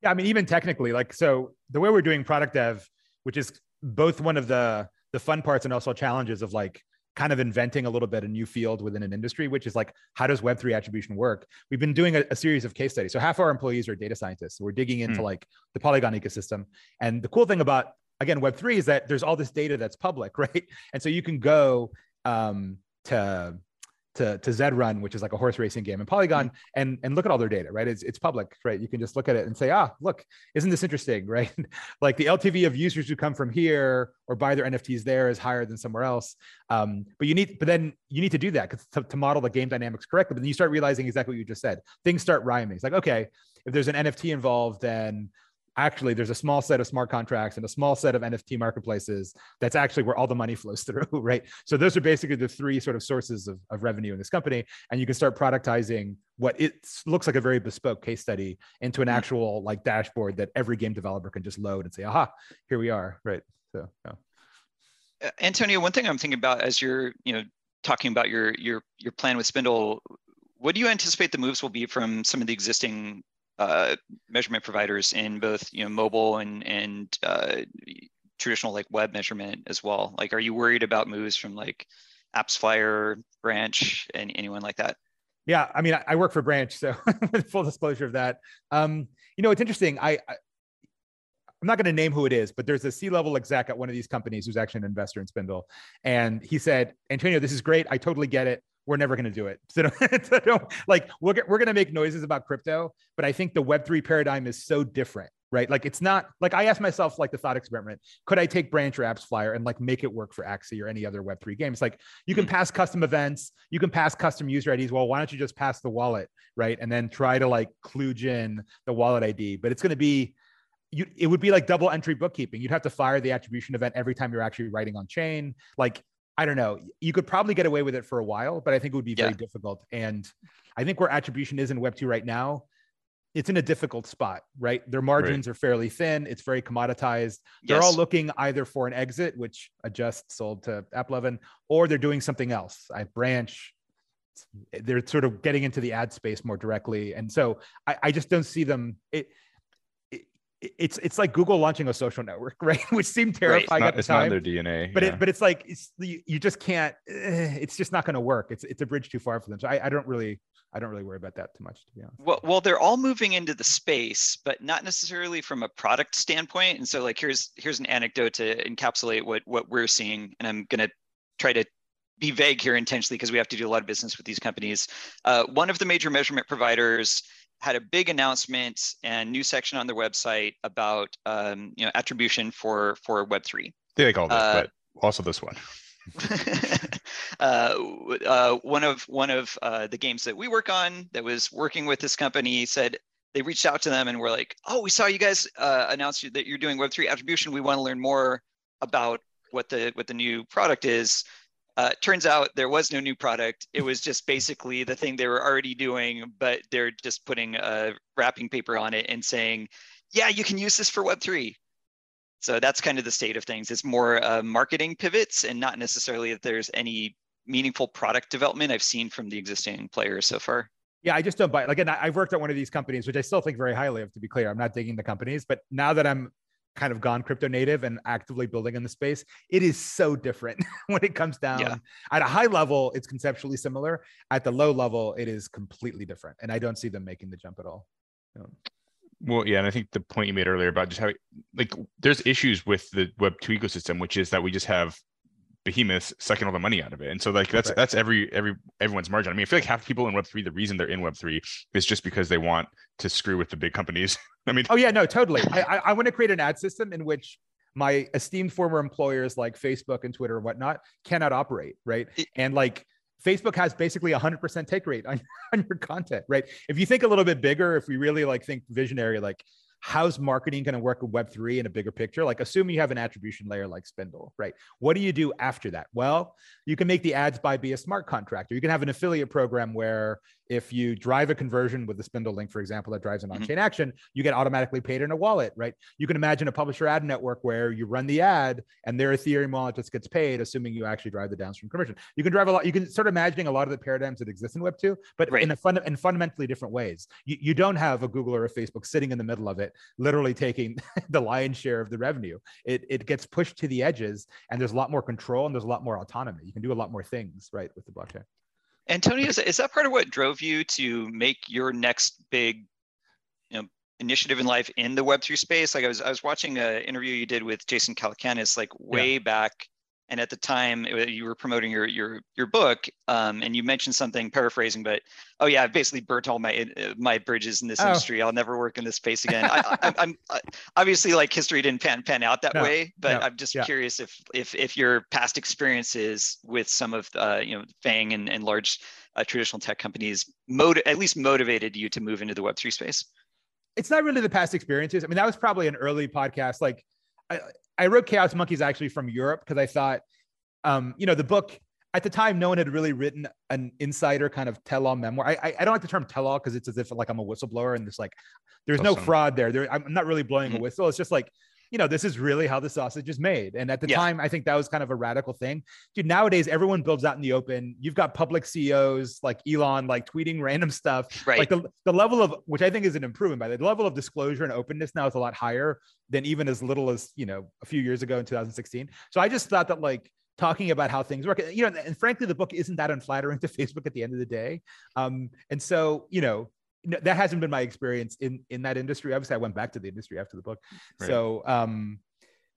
Yeah i mean even technically like so the way we're doing product dev which is both one of the the fun parts and also challenges of like kind of inventing a little bit a new field within an industry, which is like, how does Web3 attribution work? We've been doing a, a series of case studies. So half our employees are data scientists. So we're digging into mm. like the Polygon ecosystem. And the cool thing about, again, Web3 is that there's all this data that's public, right? And so you can go um, to to, to Zed Run, which is like a horse racing game, and Polygon, mm-hmm. and and look at all their data, right? It's it's public, right? You can just look at it and say, ah, look, isn't this interesting, right? like the LTV of users who come from here or buy their NFTs there is higher than somewhere else. Um, but you need, but then you need to do that to, to model the game dynamics correctly. But then you start realizing exactly what you just said. Things start rhyming. It's like, okay, if there's an NFT involved, then actually there's a small set of smart contracts and a small set of NFT marketplaces that's actually where all the money flows through, right? So those are basically the three sort of sources of, of revenue in this company. And you can start productizing what it looks like a very bespoke case study into an mm. actual like dashboard that every game developer can just load and say, aha, here we are, right? So, yeah. Antonio, one thing I'm thinking about as you're, you know, talking about your your your plan with Spindle, what do you anticipate the moves will be from some of the existing uh, measurement providers in both you know mobile and and uh, traditional like web measurement as well? Like, are you worried about moves from like AppsFlyer, Branch, and anyone like that? Yeah, I mean, I, I work for Branch, so full disclosure of that. Um, you know, it's interesting. I, I I'm not going to name who it is, but there's a C-level exec at one of these companies who's actually an investor in Spindle, and he said, "Antonio, this is great. I totally get it. We're never going to do it. So, don't, so don't, like we're we're going to make noises about crypto, but I think the Web three paradigm is so different, right? Like it's not like I asked myself like the thought experiment: Could I take Branch or AppsFlyer and like make it work for Axie or any other Web three game? It's like you can mm-hmm. pass custom events, you can pass custom user IDs. Well, why don't you just pass the wallet, right? And then try to like kludge in the wallet ID, but it's going to be you, it would be like double entry bookkeeping. You'd have to fire the attribution event every time you're actually writing on chain. Like, I don't know. You could probably get away with it for a while, but I think it would be very yeah. difficult. And I think where attribution is in Web2 right now, it's in a difficult spot, right? Their margins right. are fairly thin. It's very commoditized. They're yes. all looking either for an exit, which Adjust sold to AppLovin, or they're doing something else. I branch. They're sort of getting into the ad space more directly. And so I, I just don't see them. It, it's it's like Google launching a social network, right? Which seemed terrifying right. at the it's time. Not their DNA, but yeah. it but it's like it's you just can't. It's just not going to work. It's it's a bridge too far for them. So I, I don't really I don't really worry about that too much, to be honest. Well, well, they're all moving into the space, but not necessarily from a product standpoint. And so, like, here's here's an anecdote to encapsulate what what we're seeing, and I'm going to try to be vague here intentionally because we have to do a lot of business with these companies. Uh, one of the major measurement providers had a big announcement and new section on their website about um, you know attribution for for Web three. They like all this, uh, but also this one. uh, uh, one of one of uh, the games that we work on that was working with this company said they reached out to them and were like, "Oh, we saw you guys uh, announce that you're doing Web three attribution. We want to learn more about what the what the new product is." Uh, turns out there was no new product. It was just basically the thing they were already doing, but they're just putting a wrapping paper on it and saying, yeah, you can use this for Web3. So that's kind of the state of things. It's more uh, marketing pivots and not necessarily that there's any meaningful product development I've seen from the existing players so far. Yeah, I just don't buy. Like, again, I've worked at one of these companies, which I still think very highly of. To be clear, I'm not digging the companies, but now that I'm kind of gone crypto native and actively building in the space, it is so different when it comes down. Yeah. At a high level, it's conceptually similar. At the low level, it is completely different. And I don't see them making the jump at all. Well, yeah, and I think the point you made earlier about just how like there's issues with the Web two ecosystem, which is that we just have behemoths sucking all the money out of it. And so like that's right. that's every every everyone's margin. I mean, I feel like half people in Web three, the reason they're in Web three is just because they want to screw with the big companies I mean, oh yeah, no, totally. I, I, I want to create an ad system in which my esteemed former employers like Facebook and Twitter and whatnot cannot operate, right? And like Facebook has basically a hundred percent take rate on, on your content, right? If you think a little bit bigger, if we really like think visionary, like how's marketing going to work with web3 in a bigger picture like assume you have an attribution layer like spindle right what do you do after that well you can make the ads by be a smart contractor you can have an affiliate program where if you drive a conversion with the spindle link, for example, that drives an mm-hmm. on-chain mm-hmm. action, you get automatically paid in a wallet, right? You can imagine a publisher ad network where you run the ad and their Ethereum wallet just gets paid, assuming you actually drive the downstream conversion. You can drive a lot. You can start imagining a lot of the paradigms that exist in Web two, but right. in a fun, in fundamentally different ways. You, you don't have a Google or a Facebook sitting in the middle of it, literally taking the lion's share of the revenue. It it gets pushed to the edges, and there's a lot more control and there's a lot more autonomy. You can do a lot more things, right, with the blockchain. Antonio, is, is that part of what drove you to make your next big, you know, initiative in life in the Web3 space? Like I was, I was watching an interview you did with Jason Calacanis like way yeah. back and at the time you were promoting your your your book um, and you mentioned something paraphrasing but oh yeah i've basically burnt all my uh, my bridges in this oh. industry. I'll never work in this space again. I, am uh, obviously like history didn't pan, pan out that no, way but no, i'm just yeah. curious if if if your past experiences with some of uh, you know fang and, and large uh, traditional tech companies mot- at least motivated you to move into the web3 space? It's not really the past experiences. I mean that was probably an early podcast like I, I wrote Chaos Monkeys actually from Europe because I thought, um, you know, the book at the time, no one had really written an insider kind of tell-all memoir. I, I, don't like the term tell-all because it's as if like I'm a whistleblower and there's like, there's awesome. no fraud there. there. I'm not really blowing mm-hmm. a whistle. It's just like you know, this is really how the sausage is made. And at the Yeah. time, I think that was kind of a radical thing. Dude, nowadays everyone builds out in the open. You've got public CEOs like Elon, like tweeting random stuff. Right. Like the, the level of which I think is an improvement by the the level of disclosure and openness now is a lot higher than even as little as, you know, a few years ago in 2016. So I just thought that like talking about how things work, you know, and frankly, the book isn't that unflattering to Facebook at the end of the day. Um, and so, you know, no, that hasn't been my experience in in that industry. Obviously, I went back to the industry after the book. Right. So, um,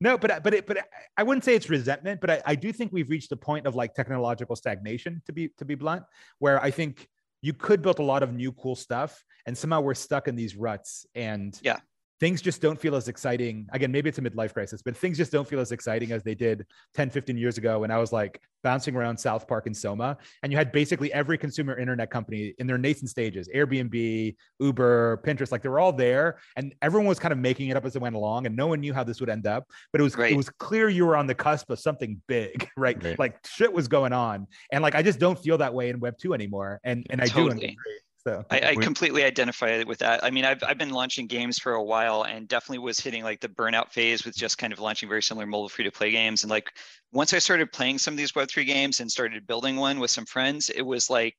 no, but but it, but I wouldn't say it's resentment, but I, I do think we've reached a point of like technological stagnation. To be to be blunt, where I think you could build a lot of new cool stuff, and somehow we're stuck in these ruts. And Yeah. Things just don't feel as exciting. Again, maybe it's a midlife crisis, but things just don't feel as exciting as they did 10, 15 years ago when I was like bouncing around South Park and Soma. And you had basically every consumer internet company in their nascent stages Airbnb, Uber, Pinterest, like they were all there. And everyone was kind of making it up as it went along. And no one knew how this would end up. But it was Right. it was clear you were on the cusp of something big, right? Right. Like shit was going on. And like I just don't feel that way in Web 2 anymore. And and I do Totally. 3. So I, I We- completely identify with that. I mean, I've, I've been launching games for a while and definitely was hitting like the burnout phase with just kind of launching very similar mobile free to play games. And like once I started playing some of these Web3 games and started building one with some friends, it was like,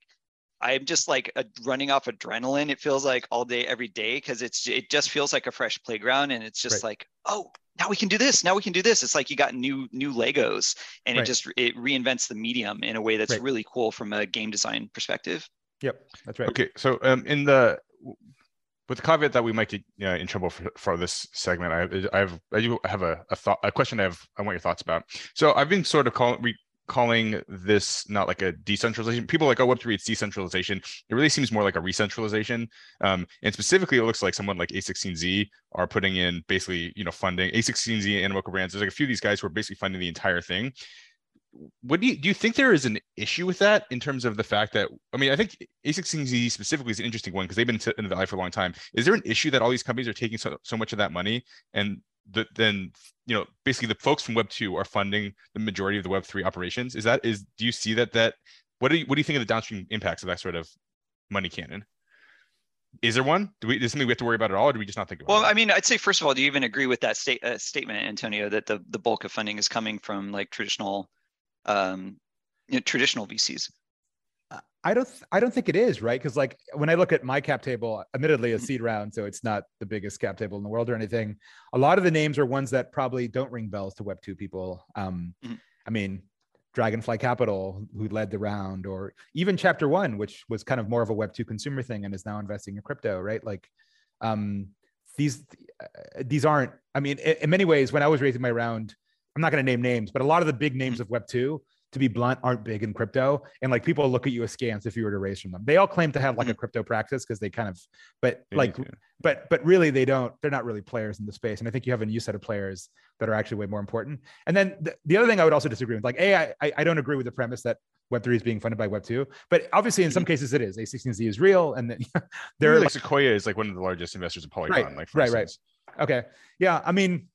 I'm just like a, running off adrenaline. It feels like all day, every day, because it's it just feels like a fresh playground, and it's just Right. like, oh, now we can do this. Now we can do this. It's like you got new new Legos, and Right. it just it reinvents the medium in a way that's Right. really cool from a game design perspective. Yep, that's right. Okay, so um, in the with the caveat that we might get uh, in trouble for, for this segment, I, I have I do have a, a thought a question I have I want your thoughts about. So I've been sort of calling re- calling this not like a decentralization. People like oh Web three it's decentralization. It really seems more like a re-centralization. Um, and specifically, it looks like someone like A16Z are putting in basically you know funding A16Z and Animoca Brands. There's like a few of these guys who are basically funding the entire thing what do you do you think there is an issue with that in terms of the fact that I mean I think A16Z specifically is an interesting one because they've been in the valley for a long time. Is there an issue that all these companies are taking so, so much of that money and the, then you know basically the folks from Web two are funding the majority of the Web three operations? Is that is do you see that that what do you what do you think of the downstream impacts of that sort of money cannon? Is there one? Do we is something we have to worry about at all, or do we just not think about Well, it? I mean, I'd say first of all, do you even agree with that state uh, statement, Antonio, that the the bulk of funding is coming from like traditional, um, you know, traditional VCs? I don't th- I don't think it is right because like when I look at my cap table, admittedly a seed round, so it's not the biggest cap table in the world or anything. A lot of the names are ones that probably don't ring bells to Web two people. Um, Mhm. I mean, Dragonfly Capital, who led the round, or even Chapter One, which was kind of more of a Web two consumer thing and is now investing in crypto, right? Like, um, these uh, these aren't. I mean, in, in many ways, when I was raising my round, I'm not going to name names, but a lot of the big mm-hmm. names of Web two to be blunt, aren't big in crypto. And like people look at you askance if you were to raise from them. They all claim to have like a mm-hmm. crypto practice because they kind of, but They like, but but really they don't. They're not really players in the space. And I think you have a new set of players that are actually way more important. And then the, the other thing I would also disagree with, like, a, I I don't agree with the premise that Web three is being funded by Web two, but obviously in some mm-hmm. cases it is. A16Z is real, and then There they're like Sequoia is like one of the largest investors in Polygon. Right, like right, right. Okay. Yeah. I mean,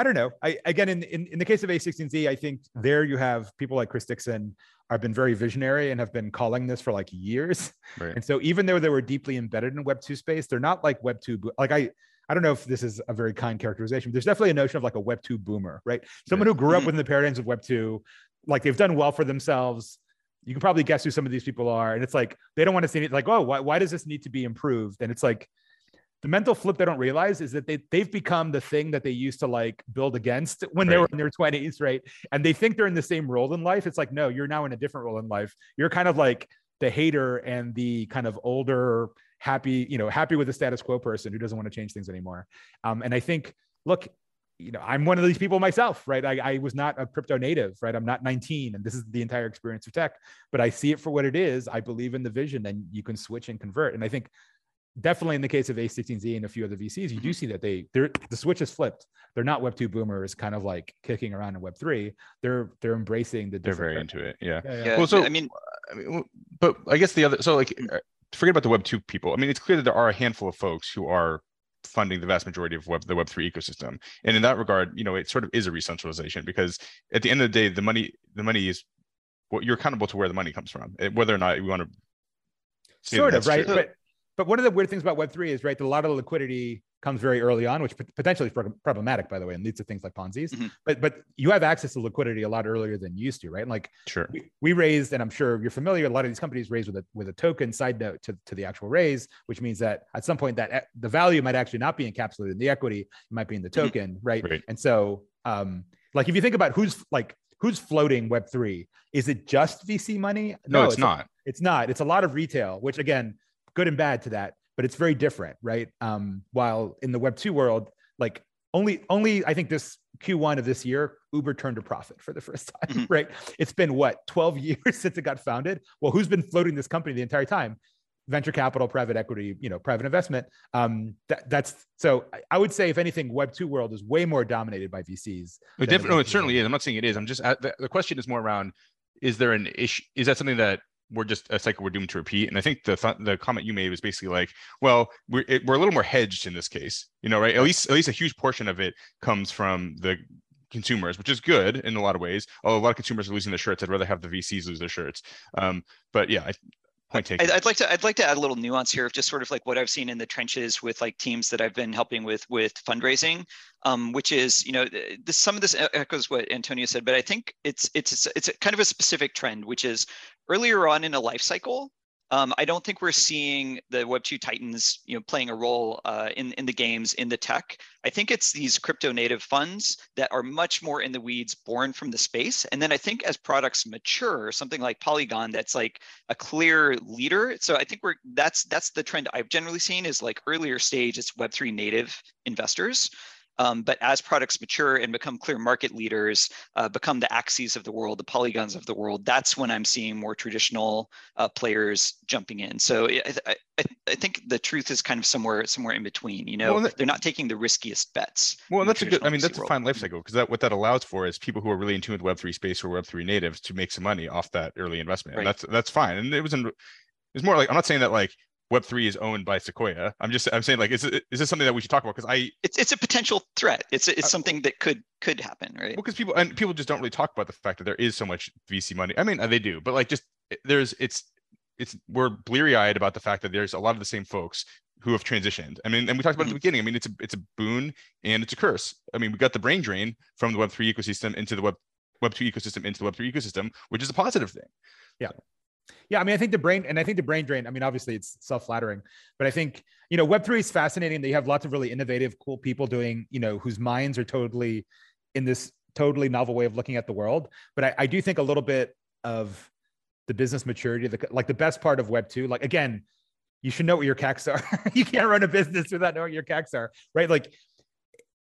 I don't know. I again in, in in the case of A16Z, I think there you have people like Chris Dixon have been very visionary and have been calling this for like years. Right. And so even though they were deeply embedded in Web two space, they're not like Web two. Like I. I don't know if this is a very kind characterization. But there's definitely a notion of like a Web two boomer, right? Someone who grew up within the paradigms of Web two, like they've done well for themselves. You can probably guess who some of these people are, and it's like they don't want to see it. Like, oh, why, why does this need to be improved? And it's like the mental flip they don't realize is that they they've become the thing that they used to like build against when they were in their 20s, right? And they think they're in the same role in life. It's like, no, you're now in a different role in life. You're kind of like the hater and the kind of older, happy, you know, happy with the status quo person who doesn't want to change things anymore. Um, and I think, look, you know, I'm one of these people myself, right? I, I was not a crypto native, right? I'm not 19, and this is the entire experience of tech, but I see it for what it is. I believe in the vision, and you can switch and convert. And I think definitely in the case of A16Z and a few other VCs, you do see that they they're the switch is flipped. They're not Web two boomers, kind of like kicking around in Web three. They're they're embracing the. They're different very into it. Yeah. Yeah, yeah. Yeah. Well, so- I mean, I mean, but I guess the other, so like, uh, forget about the Web two people. I mean, it's clear that there are a handful of folks who are funding the vast majority of web the Web three ecosystem, and in that regard, you know, it sort of is a re-centralization because at the end of the day, the money, the money is what you're accountable to where the money comes from, eh, whether or not you want to. sort of right but but one of the weird things about Web3 is right that a lot of the liquidity comes very early on, which potentially is problematic, by the way, and leads to things like Ponzi's. Mm-hmm. But but you have access to liquidity a lot earlier than you used to, right? And like sure, we, we, raised, and I'm sure you're familiar. A lot of these companies raised with a with a token. Side note to, to the actual raise, which means that at some point that the value might actually not be encapsulated in the equity, it might be in the mm-hmm. token, mm-hmm. right? right? And so, um, like if you think about who's like who's floating Web three, is it just VC money? No, no it's, it's, not. A, it's not. It's a lot of retail, which again, good and bad to that but it's very different, right? Um, while in the Web two world, like only only I think this Q1 of this year, Uber turned a profit for the first time, mm-hmm. right? It's been what 12 years since it got founded. Well, who's been floating this company the entire time? Venture capital, private equity, you know, private investment. Um, that, that's so. I would say, if anything, Web two world is way more dominated by VCs. No, it certainly is. I'm not saying it is. I'm just the, the question is more around: Is there an issue? Is that something that we're just a cycle we're doomed to repeat. And I think the th- the comment you made was basically like, well, we're it, we're a little more hedged in this case, you know, right? At least at least a huge portion of it comes from the consumers, which is good in a lot of ways. Although a lot of consumers are losing their shirts, I'd rather have the VCs lose their shirts. Um, but yeah, I, point taken. I'd like to I'd like to add a little nuance here of just sort of like what I've seen in the trenches with like teams that I've been helping with with fundraising, um, which is you know this some of this echoes what Antonio said, but I think it's it's it's kind of a specific trend, which is earlier on in a life cycle, um, I don't think we're seeing the Web2 titans, you know, playing a role uh, in in the games in the tech. I think it's these crypto native funds that are much more in the weeds, born from the space. And then I think as products mature, something like Polygon, that's like a clear leader. So I think we're that's that's the trend I've generally seen is like earlier stage, it's Web3 native investors. Um, but as products mature and become clear market leaders, uh, become the axes of the world, the polygons of the world, that's when I'm seeing more traditional uh, players jumping in. So I, I, I, think the truth is kind of somewhere somewhere in between. You know, well, that, they're not taking the riskiest bets. Well, that's a good. I mean, that's world. a fine life cycle because that what that allows for is people who are really in tune with Web three space or Web three natives to make some money off that early investment. Right. And that's that's fine. And it was in. It's more like I'm not saying that like Web three is owned by Sequoia. I'm just I'm saying like is it, is this something that we should talk about? Because I it's it's a potential threat. It's it's uh, something that could could happen, right? Well, because people and people just don't really talk about the fact that there is so much VC money. I mean, they do, but like just there's it's it's we're bleary eyed about the fact that there's a lot of the same folks who have transitioned. I mean, and we talked about mm-hmm. at the beginning. I mean, it's a it's a boon and it's a curse. I mean, we got the brain drain from the Web three ecosystem into the Web Web two ecosystem into the Web three ecosystem, which is a positive thing. Yeah. Yeah, I mean, I think the brain, and I think the brain drain. I mean, obviously, it's self-flattering, but I think you know, Web three is fascinating. They have lots of really innovative, cool people doing, you know, whose minds are totally in this totally novel way of looking at the world. But I, I do think a little bit of the business maturity, the, like the best part of Web two. Like again, you should know what your CACs are. you can't run a business without knowing your CACs are, right? Like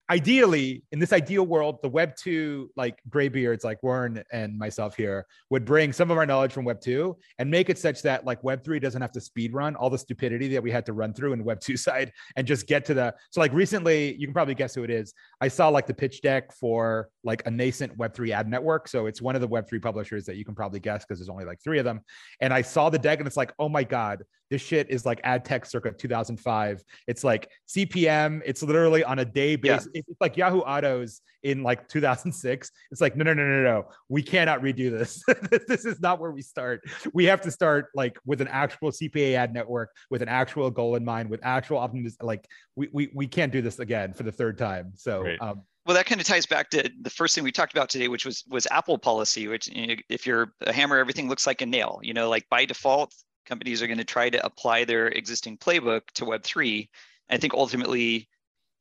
ideally in this ideal world the web 2 like graybeards like warren and myself here would bring some of our knowledge from web 2 and make it such that like web 3 doesn't have to speed run all the stupidity that we had to run through in web 2 side and just get to the so like recently you can probably guess who it is. I saw like the pitch deck for like a nascent web 3 ad network. So it's one of the web 3 publishers that you can probably guess because there's only like three of them. And i saw the deck and it's like oh my god this shit is like ad tech circa 2005 it's like cpm it's literally on a day basis yeah it's like Yahoo Autos in like 2006. It's like, no, no, no, no, no. We cannot redo this. this is not where we start. We have to start like with an actual CPA ad network, with an actual goal in mind, with actual optimism. Like we, we, we can't do this again for the third time. So, right. um, well, that kind of ties back to the first thing we talked about today, which was was Apple policy. Which you know, if you're a hammer, everything looks like a nail. You know, like by default, companies are going to try to apply their existing playbook to Web three. I think ultimately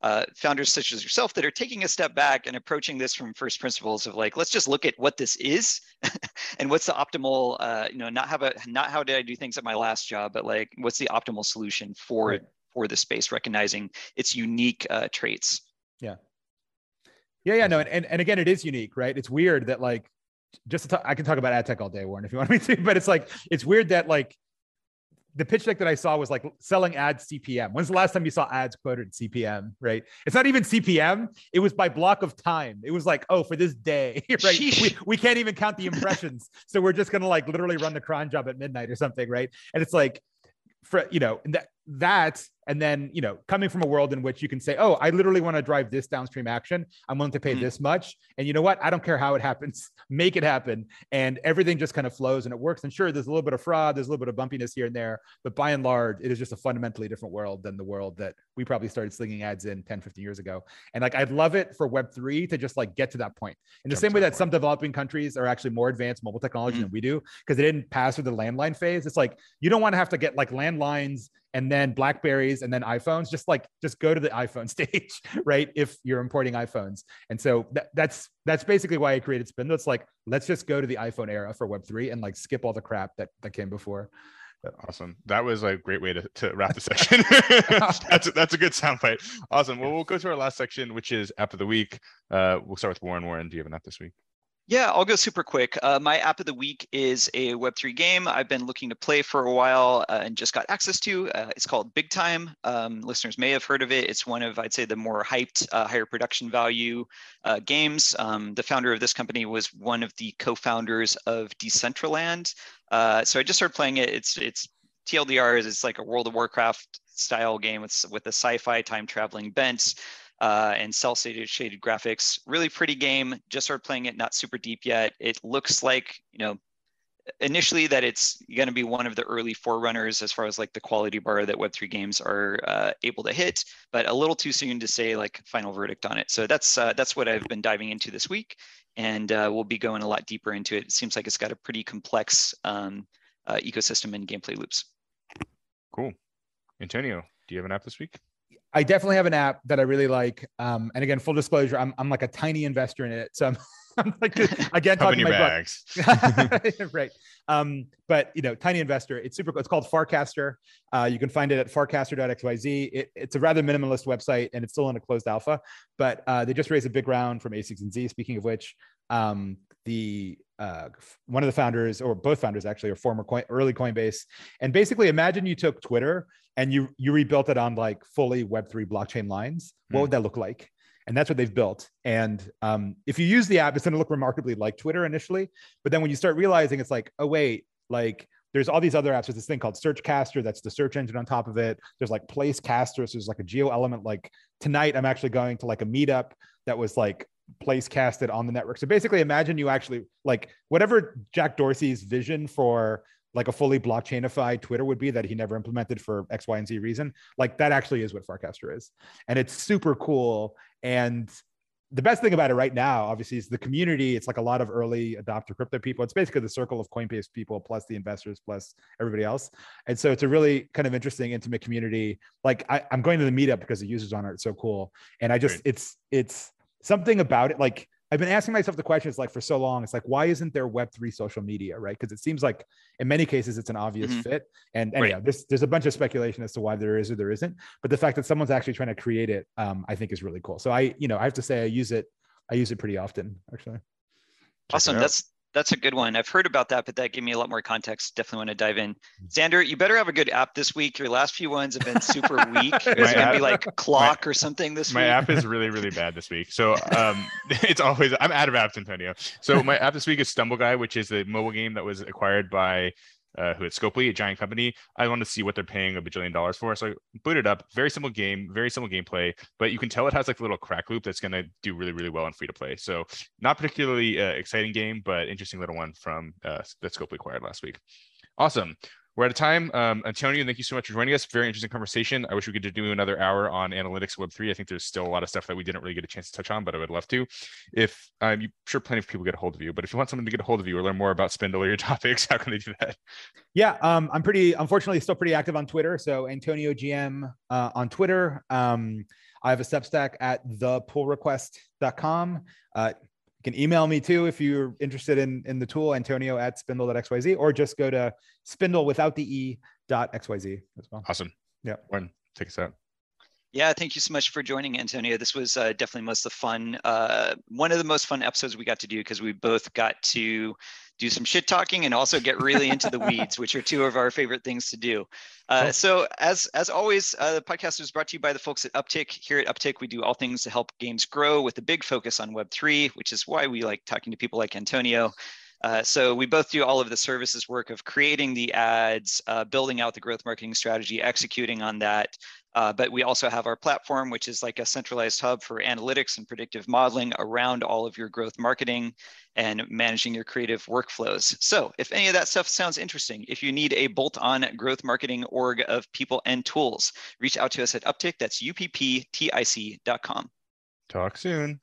uh, founders such as yourself that are taking a step back and approaching this from first principles of like let's just look at what this is and what's the optimal uh, you know not have a not how did i do things at my last job but like what's the optimal solution for right. for the space recognizing its unique uh, traits. Yeah. Yeah yeah no and, and, and again it is unique right? It's weird that like just to talk, I can talk about ad tech all day, Warren, if you want me to, but it's like, it's weird that like the pitch deck that I saw was like selling ads CPM. When's the last time you saw ads quoted CPM? Right? It's not even CPM. It was by block of time. It was like, oh, for this day, right? We, we can't even count the impressions, so we're just gonna like literally run the cron job at midnight or something, right? And it's like, for you know, that that and then you know coming from a world in which you can say oh i literally want to drive this downstream action. I'm willing to pay mm-hmm. this much. And you know what? I don't care how it happens. Make it happen. And everything just kind of flows and it works. And sure there's a little bit of fraud there's a little bit of bumpiness here and there but by and large it is just a fundamentally different world than the world that we probably started slinging ads in 10 15 years ago. And like i'd love it for web3 to just like get to that point. In the Jump same way that point. some developing countries are actually more advanced mobile technology mm-hmm. than we do because they didn't pass through the landline phase it's like you don't want to have to get like landlines and then blackberries and then iphones just like just go to the iphone stage right if you're importing iphones and so that, that's that's basically why i created spindle it's like let's just go to the iphone era for web3 and like skip all the crap that that came before Awesome. That was a great way to, to wrap the section. that's, a, that's a good soundbite. Awesome. Well, we'll go to our last section, which is app of the week. Uh, we'll start with Warren. Warren, do you have an app this week? Yeah, I'll go super quick. Uh, my app of the week is a Web3 game I've been looking to play for a while uh, and just got access to. Uh, it's called Big Time. Um, listeners may have heard of it. It's one of, I'd say, the more hyped, uh, higher production value uh, games. Um, the founder of this company was one of the co-founders of Decentraland. Uh, so I just started playing it. It's it's TLDR. Is it's like a World of Warcraft style game with with a sci-fi time traveling bent uh, and cell shaded, graphics. Really pretty game. Just started playing it, not super deep yet. It looks like, you know, initially that it's going to be one of the early forerunners as far as like the quality bar that Web3 games are uh, able to hit, but a little too soon to say like final verdict on it. So that's uh, that's what I've been diving into this week, and uh, we'll be going a lot deeper into it. It seems like it's got a pretty complex um, uh, ecosystem and gameplay loops. Cool, Antonio, do you have an app this week? I definitely have an app that I really like. Um, and again, full disclosure, I'm, I'm like a tiny investor in it. So I'm, I'm like, again, talking your bags. right. Um, but you know, tiny investor, it's super cool. It's called Farcaster. Uh, you can find it at farcaster.xyz. It, it's a rather minimalist website and it's still in a closed alpha, but uh, they just raised a big round from A16Z. Speaking of which, um, the uh, one of the founders or both founders actually are former coin, early Coinbase. And basically imagine you took Twitter and you you rebuilt it on like fully Web3 blockchain lines, what mm. would that look like? And that's what they've built. And um, if you use the app, it's going to look remarkably like Twitter initially. But then when you start realizing it's like, oh, wait, like there's all these other apps. There's this thing called Searchcaster. That's the search engine on top of it. There's like Placecaster. So there's like a geo element. Like tonight, I'm actually going to like a meetup that was like place casted on the network. So basically, imagine you actually like whatever Jack Dorsey's vision for like a fully blockchainified Twitter would be that he never implemented for X, Y, and Z reason. Like that actually is what Farcaster is. And it's super cool. And the best thing about it right now, obviously, is the community. It's like a lot of early adopter crypto people. It's basically the circle of Coinbase people plus the investors plus everybody else. And so it's a really kind of interesting, intimate community. Like I, am going to the meetup because the users on it are so cool. And I just, Great. it's, it's something about it. Like I've been asking myself the questions like for so long. It's like, why isn't there Web3 social media, right? Because it seems like in many cases it's an obvious mm-hmm. fit. And anyhow, right. this, there's a bunch of speculation as to why there is or there isn't. But the fact that someone's actually trying to create it, um, I think is really cool. So I, you know, I have to say I use it. I use it pretty often, actually. Awesome. That's that's a good one. I've heard about that, but that gave me a lot more context. Definitely want to dive in. Xander, you better have a good app this week. Your last few ones have been super weak. It's going to be like clock my, or something this my week. My app is really, really bad this week. So um, it's always, I'm out of apps, Antonio. So my app this week is Stumble Guy, which is a mobile game that was acquired by uh, who at Scopely, a giant company. I want to see what they're paying a bajillion dollars for. So I boot it up. Very simple game, very simple gameplay, but you can tell it has like a little crack loop that's going to do really, really well in free to play. So not particularly uh, exciting game, but interesting little one from uh, that Scopely acquired last week. Awesome. We're out of time. Um, Antonio, thank you so much for joining us. Very interesting conversation. I wish we could do another hour on analytics Web3. I think there's still a lot of stuff that we didn't really get a chance to touch on, but I would love to. If I'm um, sure plenty of people get a hold of you, but if you want someone to get a hold of you or learn more about Spindle or your topics, how can they do that? Yeah, um, I'm pretty, unfortunately, still pretty active on Twitter. So Antonio GM uh, on Twitter. Um, I have a Substack at thepullrequest.com. Uh, can email me too if you're interested in, in the tool, Antonio at spindle.xyz, or just go to spindle without the E dot XYZ as well. Awesome. Yeah. Warren, take us out. Yeah, thank you so much for joining, Antonio. This was uh, definitely most of the fun, uh, one of the most fun episodes we got to do because we both got to do some shit talking and also get really into the weeds, which are two of our favorite things to do. Uh, so as as always, uh, the podcast is brought to you by the folks at Upptic. Here at Upptic, we do all things to help games grow with a big focus on Web3, which is why we like talking to people like Antonio. Uh, so we both do all of the services work of creating the ads, uh, building out the growth marketing strategy, executing on that, uh, but we also have our platform, which is like a centralized hub for analytics and predictive modeling around all of your growth marketing and managing your creative workflows. So if any of that stuff sounds interesting, if you need a bolt-on growth marketing org of people and tools, reach out to us at Upptic. That's upptic.com. Talk soon.